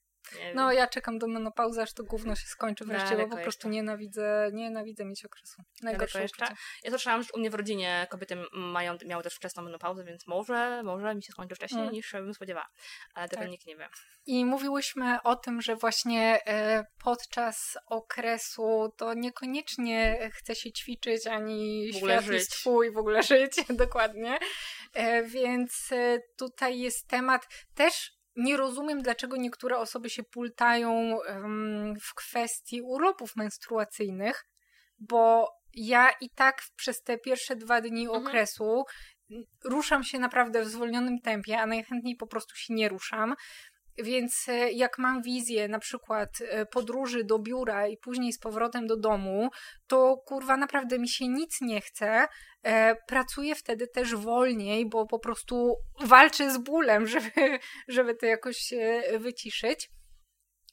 No ja czekam do menopauzy, aż to gówno się skończy wreszcie, bo po prostu nienawidzę, nienawidzę mieć okresu. Najgorsze jeszcze. Ja słyszałam, że u mnie w rodzinie kobiety mają, miały też wczesną menopauzę, więc może, może mi się skończy wcześniej Mm. niż bym spodziewała. Ale tego Tak. nikt nie wie. I mówiłyśmy o tym, że właśnie e, podczas okresu to niekoniecznie chce się ćwiczyć, ani W ogóle świat żyć. jest twój, w ogóle <laughs> żyć, dokładnie. E, więc e, tutaj jest temat też nie rozumiem, dlaczego niektóre osoby się pultają w kwestii urlopów menstruacyjnych, bo ja i tak przez te pierwsze dwa dni Mhm. okresu m, ruszam się naprawdę w zwolnionym tempie, a najchętniej po prostu się nie ruszam. Więc e, jak mam wizję na przykład e, podróży do biura i później z powrotem do domu, to kurwa naprawdę mi się nic nie chce. E, pracuję wtedy też wolniej, bo po prostu walczę z bólem, <laughs> żeby, żeby to jakoś wyciszyć.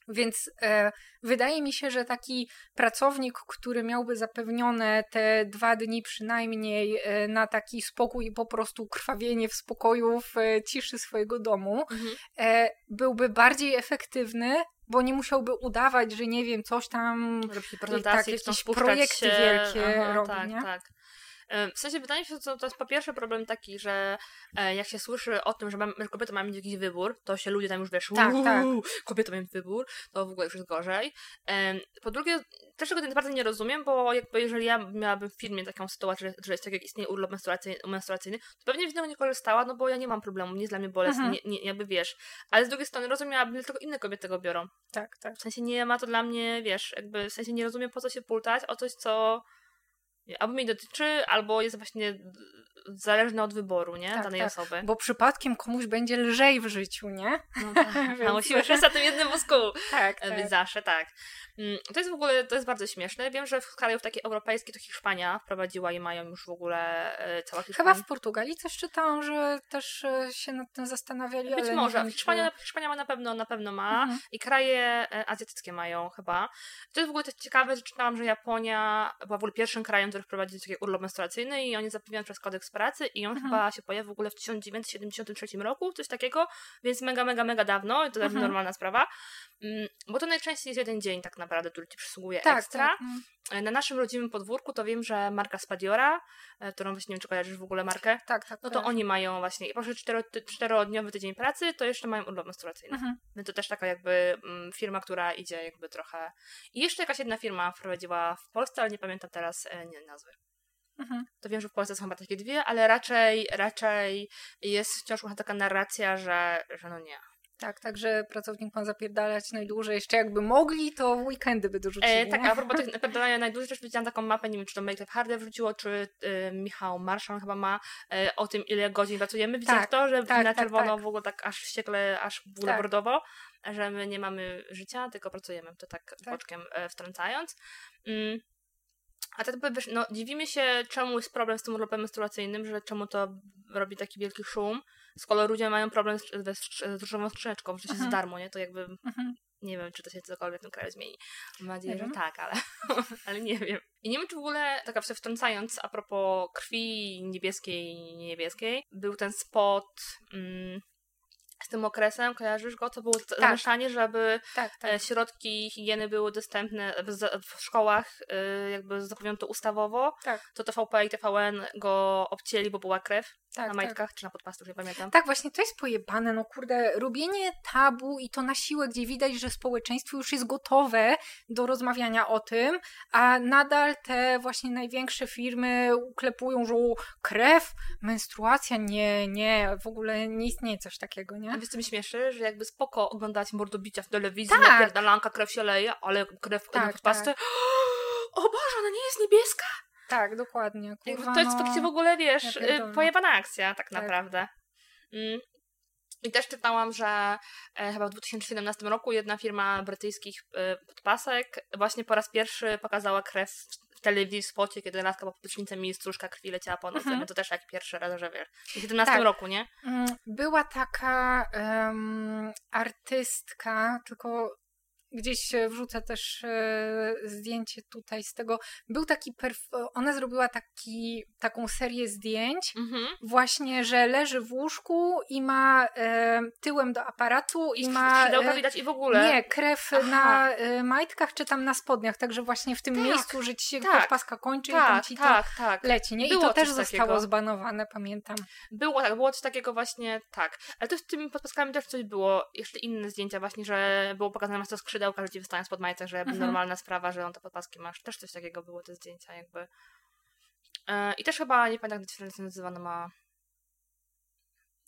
Więc e, wydaje mi się, że taki pracownik, który miałby zapewnione te dwa dni przynajmniej e, na taki spokój i po prostu krwawienie w spokoju, w e, ciszy swojego domu, e, byłby bardziej efektywny, bo nie musiałby udawać, że nie wiem, coś tam. Tak, jakieś projekty się. wielkie robi, tak, nie? tak. E, W sensie wydaje mi się, że to jest po pierwsze problem taki, że e, jak się słyszy o tym, że, mam, że kobiety mają mieć jakiś wybór, to się ludzie tam już wiesz, Tak, tak. uuu, kobiety mają wybór, to w ogóle już jest gorzej. Po drugie, też tego bardzo nie rozumiem, bo jakby jeżeli ja miałabym w firmie taką sytuację, że, jest tak jak istnieje urlop menstruacyjny, to pewnie z niego nie korzystała, no bo ja nie mam problemu, nie jest dla mnie bolesne, Mhm. nie, nie, jakby wiesz. Ale z drugiej strony rozumiałabym, dlaczego inne kobiety tego biorą. Tak, tak. W sensie nie ma to dla mnie, wiesz, jakby w sensie nie rozumiem po co się pultać o coś, co albo mnie dotyczy, albo jest właśnie zależne od wyboru, nie? Tak, Danej tak. osoby. Bo przypadkiem komuś będzie lżej w życiu, nie? No, <laughs> tak. Więc- musimy wszyscy na tym jednym wózku Tak, tak. tak. zawsze, tak. Mm, To jest w ogóle, to jest bardzo śmieszne. Wiem, że w krajów takie europejskie to Hiszpania wprowadziła i mają już w ogóle e, cała Hiszpania. Chyba w Portugalii coś czytałam, że też e, się nad tym zastanawiali, Być może. Hiszpania, Hiszpania ma na pewno, na pewno ma. Mhm. I kraje e, azjatyckie mają chyba. To jest w ogóle też ciekawe, że czytałam, że Japonia była w ogóle pierwszym krajem, który wprowadził taki urlop menstruacyjny i oni zapewniają przez kodeks pracy i on Mhm. chyba się pojawił w ogóle w 1973 roku, coś takiego, więc mega, mega, mega dawno i to jest Mhm. normalna sprawa. Mm, Bo to najczęściej jest jeden dzień tak naprawdę, który ci przysługuje tak, ekstra. Tak, mm. E, Na naszym rodzimym podwórku to wiem, że marka Spadiora, e, którą właśnie nie wiem, czy kojarzysz w ogóle markę, tak, tak. no to kojarzę. oni mają właśnie, i cztero, ty- czterodniowy tydzień pracy, to jeszcze mają urlop menstruacyjny. Mhm. Więc to też taka jakby mm, firma, która idzie jakby trochę... I jeszcze jakaś jedna firma wprowadziła w Polsce, ale nie pamiętam teraz e, nazwy. Mhm. To wiem, że w Polsce są chyba takie dwie, ale raczej, raczej jest wciąż taka narracja, że, że no nie. Tak, także pracownik ma zapierdalać najdłużej. Jeszcze jakby mogli, to w weekendy by dorzucili. E, tak, a propos tych napierdalania najdłużej też widziałam taką mapę, nie wiem, czy to Make Harder wrzuciło, czy e, Michał Marszan chyba ma e, o tym, ile godzin pracujemy. Widziałeś Tak, to, że tak, na tak, czerwono tak. w ogóle tak aż wściekle, aż ogóle Tak. że my nie mamy życia, tylko pracujemy. To tak, Tak. boczkiem e, wtrącając. Mm. A tak wiesz, no dziwimy się, czemu jest problem z tym urlopem menstruacyjnym, że czemu to robi taki wielki szum, kolei ludzie mają problem z, z, z różową skrzyneczką, że się Mhm. za darmo, nie? To jakby Mhm. nie wiem, czy to się cokolwiek w tym kraju zmieni. Mam nadzieję, że tak, ale, <laughs> ale nie wiem. I nie wiem, czy w ogóle, tak się wtrącając, a propos krwi niebieskiej i niebieskiej, był ten spot mm, z tym okresem, kojarzysz go? To było tak. zamieszanie, żeby Tak, tak. e, środki higieny były dostępne w, szkołach, e, jakby zapewnione to ustawowo. Tak. To TVP i TVN go obcięli, bo była krew tak, na tak. majtkach, czy na podpastach, nie pamiętam. Tak, właśnie to jest pojebane, no kurde, robienie tabu i to na siłę, gdzie widać, że społeczeństwo już jest gotowe do rozmawiania o tym, a nadal te właśnie największe firmy uklepują, że krew, menstruacja, nie, nie, w ogóle nie istnieje coś takiego, nie? A wiesz co mi śmieszy, że jakby spoko oglądać mordobicia w telewizji, Tak. napierdalanka, krew się leje, ale krew Tak, na podpasty. <gasps> O Boże, ona nie jest niebieska! Tak, dokładnie. Kurwa, to jest no, faktycznie w ogóle, wiesz, ja y, pojebana akcja tak Tak. naprawdę. Mm. I też czytałam, że e, chyba w 2017 roku jedna firma brytyjskich e, podpasek właśnie po raz pierwszy pokazała krew w- w telewizji w spocie, kiedy laska po podecznicę i stróżka krwi leciała po nocy. Mhm. No to też jak pierwszy raz, że wiesz. W 2017 Tak. roku, nie? Mm, Była taka em, artystka, tylko gdzieś e, wrzucę też e, zdjęcie tutaj z tego. Był taki, perf- ona zrobiła taki, taką serię zdjęć, Mhm. właśnie, że leży w łóżku i ma e, tyłem do aparatu i ma Skrzydełka e, widać i w ogóle. nie, krew Aha. na e, majtkach czy tam na spodniach, także właśnie w tym Tak, miejscu, że ci się tak, podpaska kończy i tam tak, ci tak, to tak. leci, nie? I to też zostało takiego. zbanowane, pamiętam. Było tak, było coś takiego właśnie, tak. Ale to z tymi podpaskami też coś było, jeszcze inne zdjęcia właśnie, że było pokazane masz to skrzydełka, że ci wystają spod majtek, że Mhm. normalna sprawa, że on te podpaski masz. Też coś takiego było, te zdjęcia jakby. E, I też chyba, nie pamiętam jak to się nazywa, no ma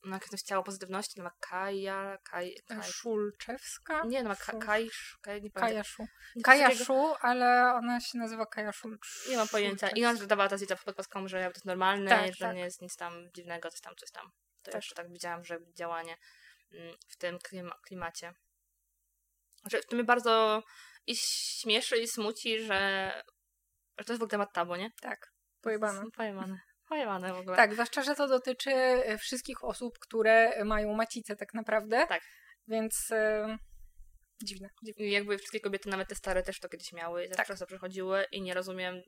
no jak to ciało pozytywności, no ma Kaja, Kaj, Kaj, Szulczewska? nie, no ma Ka, Kajsz, Kaj, nie pamiętam. Kajaszu. Kajaszu, ale ona się nazywa Kajaszu. Nie mam pojęcia. I ona dawała ta zdjęcia pod paską, że to jest normalne, Tak, że tak. nie jest nic tam dziwnego, coś tam, coś tam. To Tak. jeszcze tak widziałam, że działanie mm, w tym klima- klimacie. Że to mnie bardzo i śmieszy i smuci, że, że to jest w ogóle temat tabu, nie? Tak, pojebane. <laughs> Pojebane. Pojebane w ogóle. Tak, zwłaszcza, że to dotyczy e, wszystkich osób, które mają macicę tak naprawdę. Tak. Więc e, dziwne. dziwne. Jakby wszystkie kobiety, nawet te stare, też to kiedyś miały Tak. to przechodziły i nie rozumiem,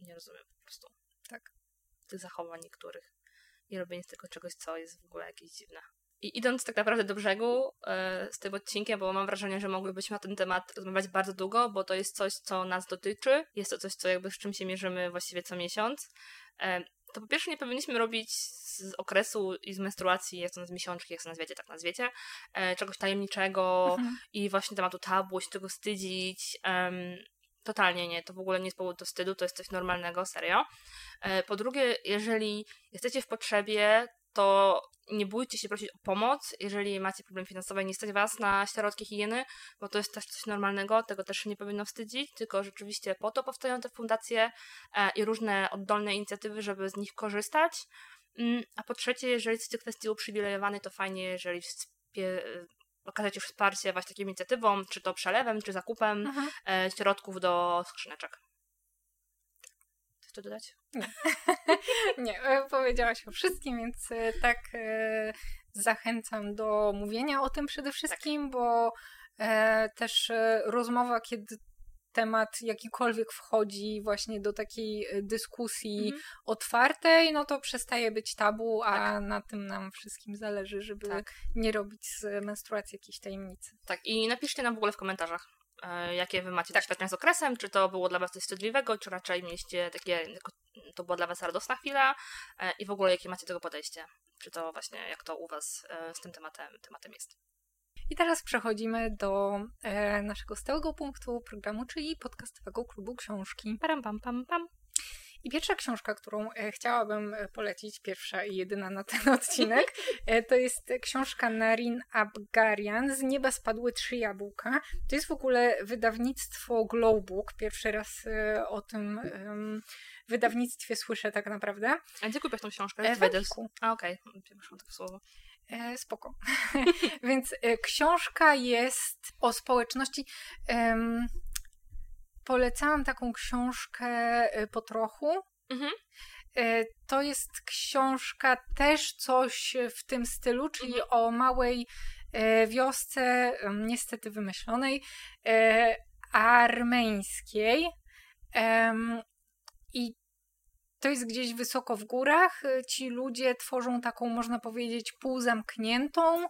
nie rozumiem po prostu. Tak. Tych zachowań niektórych. I robienie z tego czegoś, co jest w ogóle jakieś dziwne. I idąc tak naprawdę do brzegu e, z tym odcinkiem, bo mam wrażenie, że mogłybyśmy na ten temat rozmawiać bardzo długo, bo to jest coś, co nas dotyczy. Jest to coś, co jakby z czym się mierzymy właściwie co miesiąc. E, to po pierwsze nie powinniśmy robić z okresu i z menstruacji, jak to na miesiączki, jak to nazwiecie, tak nazwiecie, e, czegoś tajemniczego, Mhm. i właśnie tematu tabu, się tego wstydzić. totalnie nie, to w ogóle nie jest powód do wstydu, to jest coś normalnego, serio. Po drugie, jeżeli jesteście w potrzebie, to nie bójcie się prosić o pomoc, jeżeli macie problem finansowy nie stać was na środki higieny, bo to jest też coś normalnego, tego też się nie powinno wstydzić, tylko rzeczywiście po to powstają te fundacje e, i różne oddolne inicjatywy, żeby z nich korzystać. Mm, A po trzecie, jeżeli jesteście w kwestii uprzywilejowany, to fajnie, jeżeli wspie- okazać już wsparcie właśnie taką inicjatywą, czy to przelewem, czy zakupem Mhm. e, środków do skrzyneczek. To dodać? <laughs> Nie, e, powiedziałaś o wszystkim, więc e, tak e, zachęcam do mówienia o tym przede wszystkim, bo e, też e, rozmowa, kiedy temat jakikolwiek wchodzi właśnie do takiej dyskusji Mhm. otwartej, no to przestaje być tabu, a na tym nam wszystkim zależy, żeby Tak. nie robić z menstruacji jakiejś tajemnicy. Tak, i napiszcie nam w ogóle w komentarzach, jakie wy macie Tak. doświadczenia z okresem, czy to było dla was coś wstydliwego, czy raczej mieliście takie, to była dla was radosna chwila e, i w ogóle jakie macie tego podejście. Czy to właśnie, jak to u was e, z tym tematem, tematem jest. I teraz przechodzimy do e, naszego stałego punktu programu, czyli podcastowego klubu książki. Param, pam, pam, pam. I pierwsza książka, którą e, chciałabym e, polecić, pierwsza i jedyna na ten <laughs> odcinek, e, to jest książka Narin Abgarian Z nieba spadły trzy jabłka. To jest w ogóle wydawnictwo Glowbook. Pierwszy raz o tym em, wydawnictwie słyszę tak naprawdę. A gdzie kupiłaś tą książkę? W Wedels? Empiku. A, okej, okay. przepraszam to słowo. E, spoko. <laughs> Więc e, książka jest o społeczności. Em, polecałam taką książkę e, po trochu Mhm. E, to jest książka też coś w tym stylu, czyli Mhm. o małej e, wiosce, em, niestety wymyślonej, armeńskiej. I to jest gdzieś wysoko w górach. Ci ludzie tworzą taką, można powiedzieć, półzamkniętą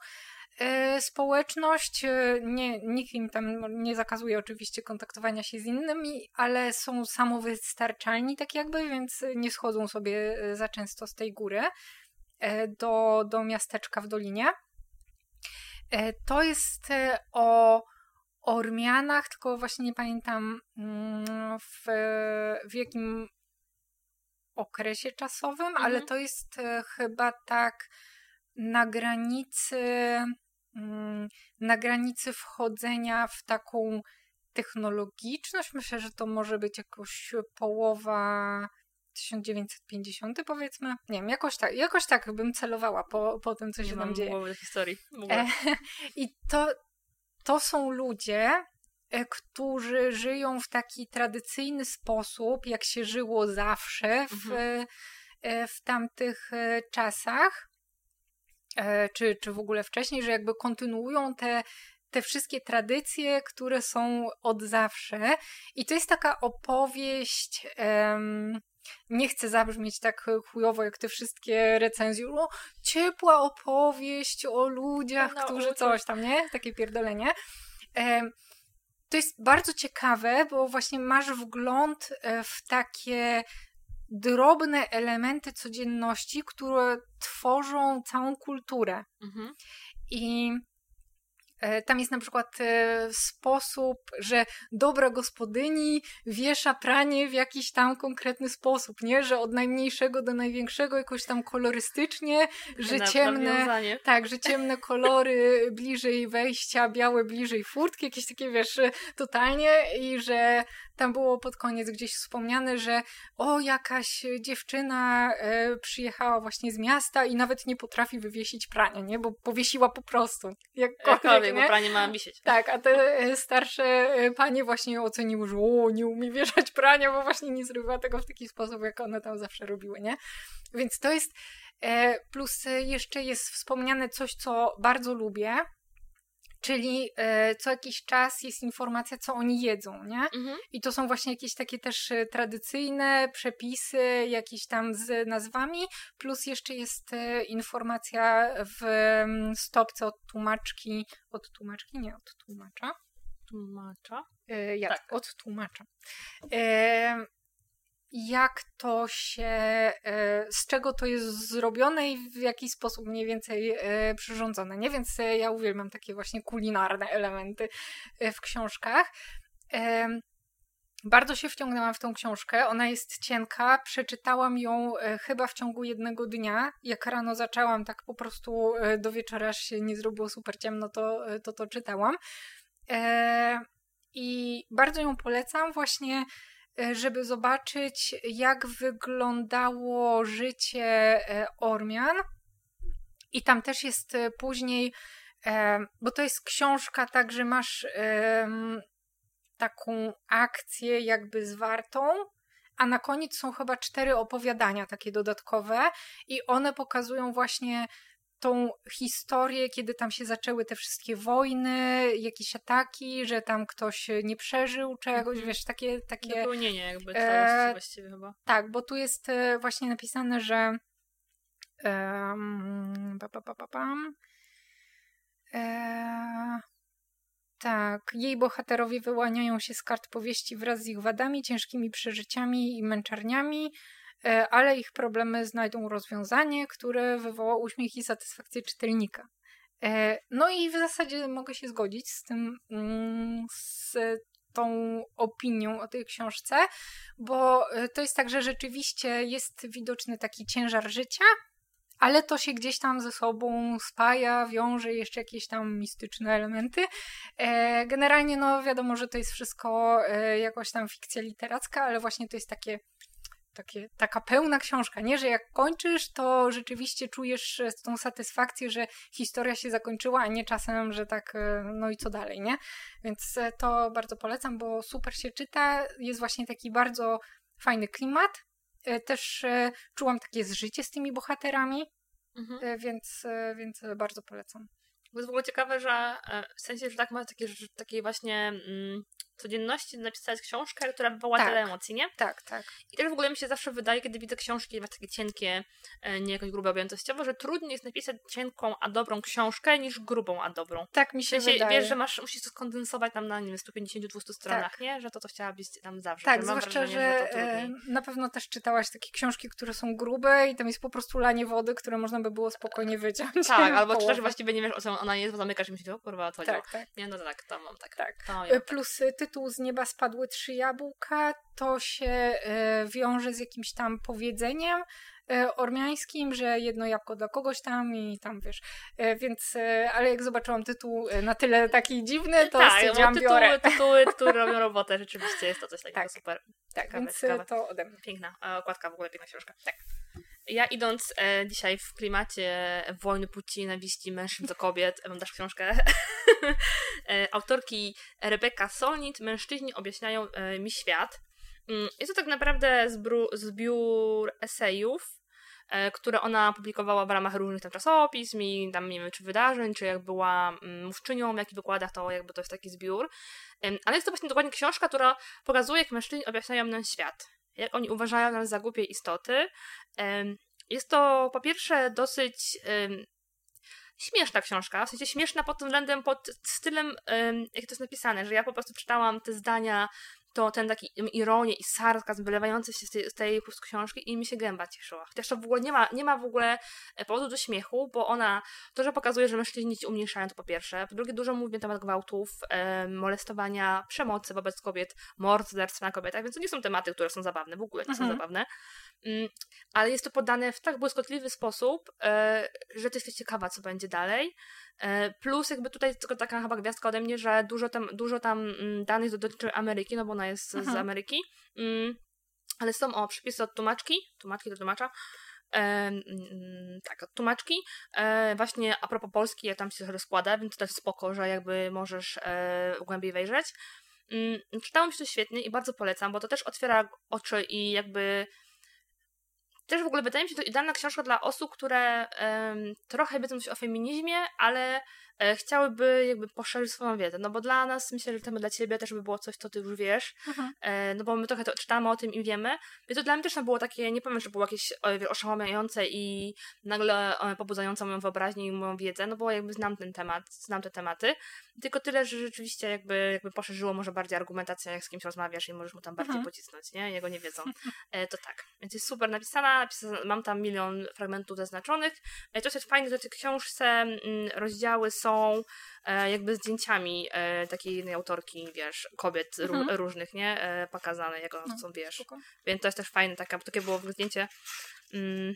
społeczność. E, Nie, nikt im tam nie zakazuje oczywiście kontaktowania się z innymi, ale są samowystarczalni tak jakby, więc nie schodzą sobie e, za często z tej góry e, do, do miasteczka w dolinie. E, To jest e, o Ormianach, tylko właśnie nie pamiętam mm, w, w jakim okresie czasowym, Mhm. ale to jest e, chyba tak na granicy na granicy wchodzenia w taką technologiczność. Myślę, że to może być jakoś połowa 1950 powiedzmy. Nie wiem, jakoś tak, jakoś tak bym celowała po, po tym, co Nie się tam dzieje. do historii. E, <laughs> I to, to są ludzie, e, którzy żyją w taki tradycyjny sposób, jak się żyło zawsze w, e, w tamtych czasach, czy, czy w ogóle wcześniej, że jakby kontynuują te, te wszystkie tradycje, które są od zawsze. I to jest taka opowieść. em, nie chcę zabrzmieć tak chujowo jak te wszystkie recenzje. O, ciepła opowieść o ludziach, No, którzy coś tam, nie? Takie pierdolenie. Em, to jest bardzo ciekawe, bo właśnie masz wgląd e, w takie drobne elementy codzienności, które tworzą całą kulturę. Mhm. I e, tam jest na przykład e, sposób, że dobra gospodyni wiesza pranie w jakiś tam konkretny sposób, nie? Że od najmniejszego do największego jakoś tam kolorystycznie, że Na- ciemne, nawiązanie. tak, że ciemne kolory <laughs> bliżej wejścia, białe bliżej furtki, jakieś takie, wiesz, totalnie i że tam było pod koniec gdzieś wspomniane, że o, jakaś dziewczyna e, przyjechała właśnie z miasta i nawet nie potrafi wywiesić prania, nie? Bo powiesiła po prostu. Jakkolwiek, Jakkolwiek, bo nie? pranie ma wisieć. Tak, a te e, starsze e, panie właśnie oceniły, że o, nie umie wieszać prania, bo właśnie nie zrobiła tego w taki sposób, jak one tam zawsze robiły, nie? Więc to jest, plus jeszcze jest wspomniane coś, co bardzo lubię, czyli e, co jakiś czas jest informacja, co oni jedzą, nie? Mhm. I to są właśnie jakieś takie też e, tradycyjne przepisy, jakieś tam z nazwami, plus jeszcze jest e, informacja w mm, stopce od tłumaczki, od tłumaczki, nie od tłumacza, Tłumacza. e, ja, Tak. od tłumacza. E, jak to się, e, z czego to jest zrobione i w jaki sposób mniej więcej e, przyrządzone, nie? Więc e, ja uwielbiam takie właśnie kulinarne elementy w książkach. Bardzo się wciągnęłam w tą książkę. Ona jest cienka. Przeczytałam ją chyba w ciągu jednego dnia. Jak rano zaczęłam, tak po prostu do wieczora, aż się nie zrobiło super ciemno, to to, to czytałam. I bardzo ją polecam właśnie, żeby zobaczyć, jak wyglądało życie e, Ormian. I tam też jest e, później, e, bo to jest książka, tak, że masz taką akcję jakby zwartą, a na koniec są chyba cztery opowiadania takie dodatkowe i one pokazują właśnie tą historię, kiedy tam się zaczęły te wszystkie wojny, jakieś ataki, że tam ktoś nie przeżył czegoś, Mhm. wiesz, takie, takie Dopełnienie jakby E, właściwie chyba. tak, bo tu jest e, właśnie napisane, że um, pa, pa, pa, pa, pam. E, tak, jej bohaterowie wyłaniają się z kart powieści wraz z ich wadami, ciężkimi przeżyciami i męczarniami, ale ich problemy znajdą rozwiązanie, które wywoła uśmiech i satysfakcję czytelnika. E, No i w zasadzie mogę się zgodzić z tym, mm, z tą opinią o tej książce, bo e, to jest tak, że rzeczywiście jest widoczny taki ciężar życia, ale to się gdzieś tam ze sobą spaja, wiąże jeszcze jakieś tam mistyczne elementy. E, Generalnie, no wiadomo, że to jest wszystko e, jakoś tam fikcja literacka, ale właśnie to jest takie, takie, taka pełna książka, nie? Że jak kończysz, to rzeczywiście czujesz e, tą satysfakcję, że historia się zakończyła, a nie czasem, że tak, e, no i co dalej, nie? Więc e, to bardzo polecam, bo super się czyta, jest właśnie taki bardzo fajny klimat, też czułam takie zżycie z tymi bohaterami, Mhm. więc, więc bardzo polecam. To jest w ogóle ciekawe, że w sensie, że tak ma takie, że, takiej właśnie mm, codzienności napisać książkę, która wywoła Tak. tyle emocji, nie? Tak, tak. I też w ogóle mi się zawsze wydaje, kiedy widzę książki takie cienkie, e, nie jakoś grube objętościowo, że trudniej jest napisać cienką, a dobrą książkę niż grubą, a dobrą. Tak mi W się sensie, wydaje. wiesz, że masz, musisz to skondensować tam na, nie wiem, 150-200 stronach, nie? Że to, to chciałabyś tam zawrzeć. Tak, zwłaszcza, wrażenie, że, że to e, na pewno też czytałaś takie książki, które są grube i tam jest po prostu lanie wody, które można by było spokojnie wyciąć. Tak, albo też właściwie nie wiesz, o co ona jest, bo zamykasz i myślisz, o kurwa, o co chodziło. Tak, tak. Nie, no to tak, to mam tak. Tak. To mam, Tytuł z nieba spadły trzy jabłka, to się e, wiąże z jakimś tam powiedzeniem e, ormiańskim, że jedno jabłko dla kogoś tam i tam wiesz. E, więc, ale jak zobaczyłam tytuł na tyle taki dziwny, to tak, stwierdziłam, bo biorę. tytuły, tytuły, tytuły <laughs> robią robotę, rzeczywiście jest to coś takiego Tak. super. Tak, ciekawe, więc ciekawe. to ode mnie. Piękna, okładka w ogóle piękna książka. Tak. Ja idąc e, dzisiaj w klimacie wojny płci, nienawiści mężczyzn do kobiet, <laughs> mam też książkę <laughs> e, autorki Rebecca Solnit, Mężczyźni objaśniają e, mi świat. Mm, Jest to tak naprawdę zbiór esejów, które ona publikowała w ramach różnych tam czasopism i tam nie wiem, czy wydarzeń, czy jak była mm, mówczynią w jakich wykładach, to jakby to jest taki zbiór. Ale jest to właśnie dokładnie książka, która pokazuje, jak mężczyźni objaśniają nam świat. Jak oni uważają nas za głupie istoty. Jest to po pierwsze dosyć śmieszna książka, w sensie śmieszna pod tym względem, pod stylem, em, jak to jest napisane, że ja po prostu czytałam te zdania, to ten taki ironię i sarkazm wylewający się z tej, z tej książki i mi się gęba cieszyła. Chociaż to w ogóle nie ma, nie ma w ogóle e, powodu do śmiechu, bo ona to, że pokazuje, że mężczyźni ci umniejszają, to po pierwsze. Po drugie, dużo mówi na temat gwałtów, em, molestowania, przemocy wobec kobiet, morderstw na kobietach, więc to nie są tematy, które są zabawne, w ogóle nie są Mhm. zabawne. Mm, ale jest to podane w tak błyskotliwy sposób, e, że ty jesteś ciekawa, co będzie dalej. E, plus jakby tutaj tylko taka chyba gwiazdka ode mnie, że dużo tam, dużo tam mm, danych dotyczy Ameryki, no bo ona jest z Mhm. Ameryki. Mm, ale są o przepisy od tłumaczki, tłumaczki do tłumacza. E, tak, od tłumaczki. E, właśnie a propos Polski, jak tam się rozkłada, więc to też spoko, że jakby możesz e, głębiej wejrzeć. Czytało mi się to świetnie i bardzo polecam, bo to też otwiera oczy i jakby też w ogóle wydaje mi się to idealna książka dla osób, które em, trochę wiedzą coś o feminizmie, ale chciałyby jakby poszerzyć swoją wiedzę. No bo dla nas, myślę, że to dla ciebie też by było coś, co ty już wiesz, Mhm. e, no bo my trochę to czytamy o tym i wiemy. Więc to dla mnie też było takie, nie powiem, że było jakieś e, oszałamiające i nagle e, pobudzające moją wyobraźnię i moją wiedzę, no bo jakby znam ten temat, znam te tematy. Tylko tyle, że rzeczywiście jakby, jakby poszerzyło może bardziej argumentację, jak z kimś rozmawiasz i możesz mu tam bardziej Mhm. pocisnąć, nie? Jego nie wiedzą. E, to tak. Więc jest super napisana, napisa- mam tam milion fragmentów zaznaczonych. E, to jest fajne, że w tej książce mm, rozdziały są e, jakby zdjęciami e, takiej jednej autorki, wiesz, kobiet ró- Mhm. różnych, nie? E, pokazane, jak one No, są, wiesz. Spoko. Więc to jest też fajne, taka, takie było zdjęcie mm,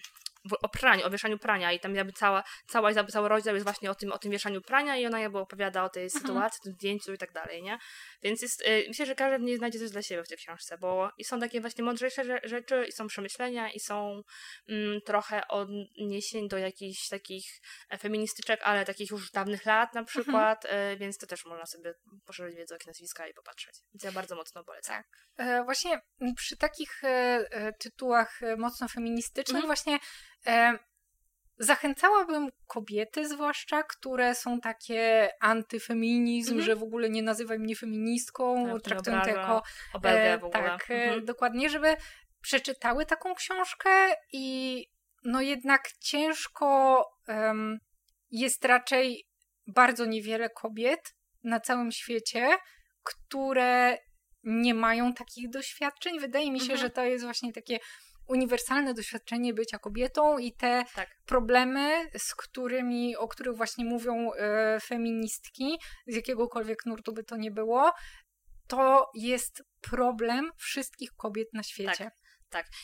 o praniu, o wieszaniu prania i tam jakby cała, cała, cały rozdział jest właśnie o tym, o tym wieszaniu prania i ona jakby opowiada o tej Mhm. sytuacji, tym zdjęciu i tak dalej, nie? Więc jest, y, myślę, że każdy w niej znajdzie coś dla siebie w tej książce, bo i są takie właśnie mądrzejsze rze- rzeczy, i są przemyślenia, i są mm, trochę odniesień do jakichś takich e, feministyczek, ale takich już dawnych lat Mhm. na przykład, y, więc to też można sobie poszerzyć wiedzę o jakie nazwiska i popatrzeć. Więc ja bardzo mocno polecam. Tak. E, Właśnie przy takich e, e, tytułach e, mocno feministycznych Mhm. właśnie zachęcałabym kobiety zwłaszcza, które są takie antyfeminizm, Mhm. że w ogóle nie nazywaj mnie feministką, Tak, traktują to jako e. Tak, e, Mhm. dokładnie, żeby przeczytały taką książkę i no jednak ciężko em, jest raczej bardzo niewiele kobiet na całym świecie, które nie mają takich doświadczeń. Wydaje mi się, Mhm. że to jest właśnie takie uniwersalne doświadczenie bycia kobietą i te Tak. problemy, z którymi, o których właśnie mówią e, feministki, z jakiegokolwiek nurtu by to nie było, to jest problem wszystkich kobiet na świecie.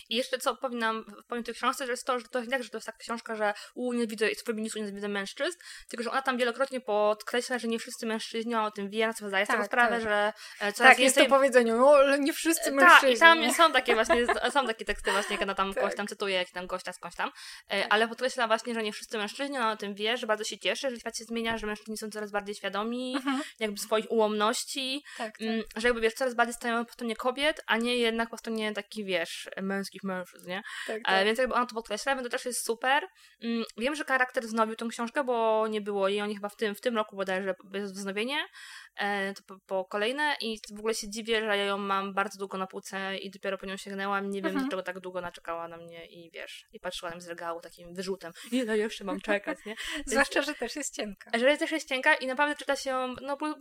I jeszcze co powinnam, powiem tej książce, że jest to, że to jest tak, że to jest taka książka, że u, nie widzę feministów, nie widzę mężczyzn, tylko że ona tam wielokrotnie podkreśla, że nie wszyscy mężczyźni o tym wiedzą, sobie zdaje z tego Tak, sprawę, tak. że e, coraz tak, jest więcej... to powiedzenie, no ale nie wszyscy Tak, mężczyźni. i tam są takie właśnie, <laughs> są takie teksty właśnie, jak ona tam Tak. kogoś tam cytuje, jak tam gościa skądś tam, e, Tak. ale podkreśla właśnie, że nie wszyscy mężczyźni, o tym wie, że bardzo się cieszy, że świat się zmienia, że mężczyźni są coraz bardziej świadomi Mhm, jakby swoich ułomności, tak, tak. Mm, że jakby wiesz, coraz bardziej stają po stronie kobiet, a nie jednak po stronie takich, wiesz, męskich mężczyzn, nie? Tak, E, tak. więc jakby ona to podkreśla, więc to też jest super. Mm, wiem, że charakter wznowił tą książkę, bo nie było jej, oni chyba w tym, w tym roku bodajże jest wznowienie, e, to po, po kolejne i w ogóle się dziwię, że ja ją mam bardzo długo na półce i dopiero po nią sięgnęłam, nie wiem Mhm. dlaczego tak długo naczekała na mnie i wiesz, i patrzyła tam z regału takim wyrzutem, ile jeszcze mam czekać, nie? <laughs> Zwłaszcza, że też jest cienka. Że też jest cienka i naprawdę czyta się no bo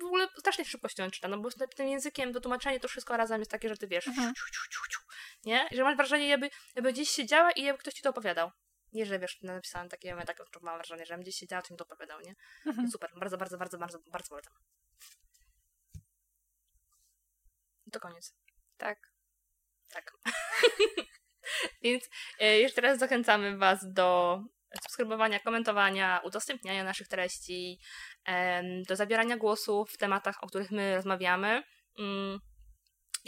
w ogóle strasznie szybko się czyta, no bo tym językiem, to tłumaczenie, to wszystko razem jest takie, że ty wiesz, Mhm. ciu, ciu, ciu, ciu, nie? Że masz wrażenie, jakby, jakby gdzieś siedziała i jakby ktoś ci to opowiadał. Nie, że wiesz, napisałam takie, ja takie mam wrażenie, że gdzieś siedziała, to mi to opowiadał, nie? Mhm. Super, bardzo, bardzo, bardzo, bardzo, bardzo polecam. I to koniec. Tak. Tak. <laughs> Więc e, jeszcze raz zachęcamy Was do subskrybowania, komentowania, udostępniania naszych treści, em, do zabierania głosu w tematach, o których my rozmawiamy. Mm.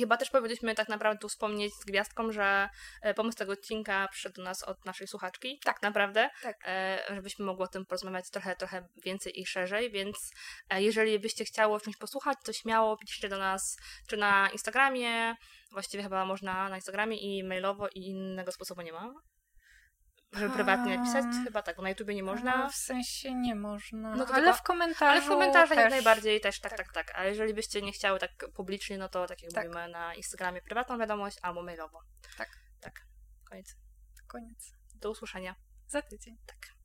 Chyba też powinniśmy tak naprawdę tu wspomnieć z gwiazdką, że e, pomysł tego odcinka przyszedł do nas od naszej słuchaczki. Tak. Naprawdę. Tak. E, żebyśmy mogli o tym porozmawiać trochę, trochę więcej i szerzej, więc e, jeżeli byście chciało czymś posłuchać, to śmiało piszcie do nas, czy na Instagramie, właściwie chyba można na Instagramie i mailowo i innego sposobu nie ma. Żeby prywatnie napisać, chyba tak, bo na YouTubie nie można. W sensie nie można. No to ale tylko- w komentarzu Ale w komentarzach też. jak najbardziej też, tak, Tak. tak, tak. A jeżeli byście nie chciały tak publicznie, no to tak jak Tak. mówimy na Instagramie prywatną wiadomość albo mailowo. Tak. Tak. Koniec. Koniec. Do usłyszenia. Za tydzień. Tak.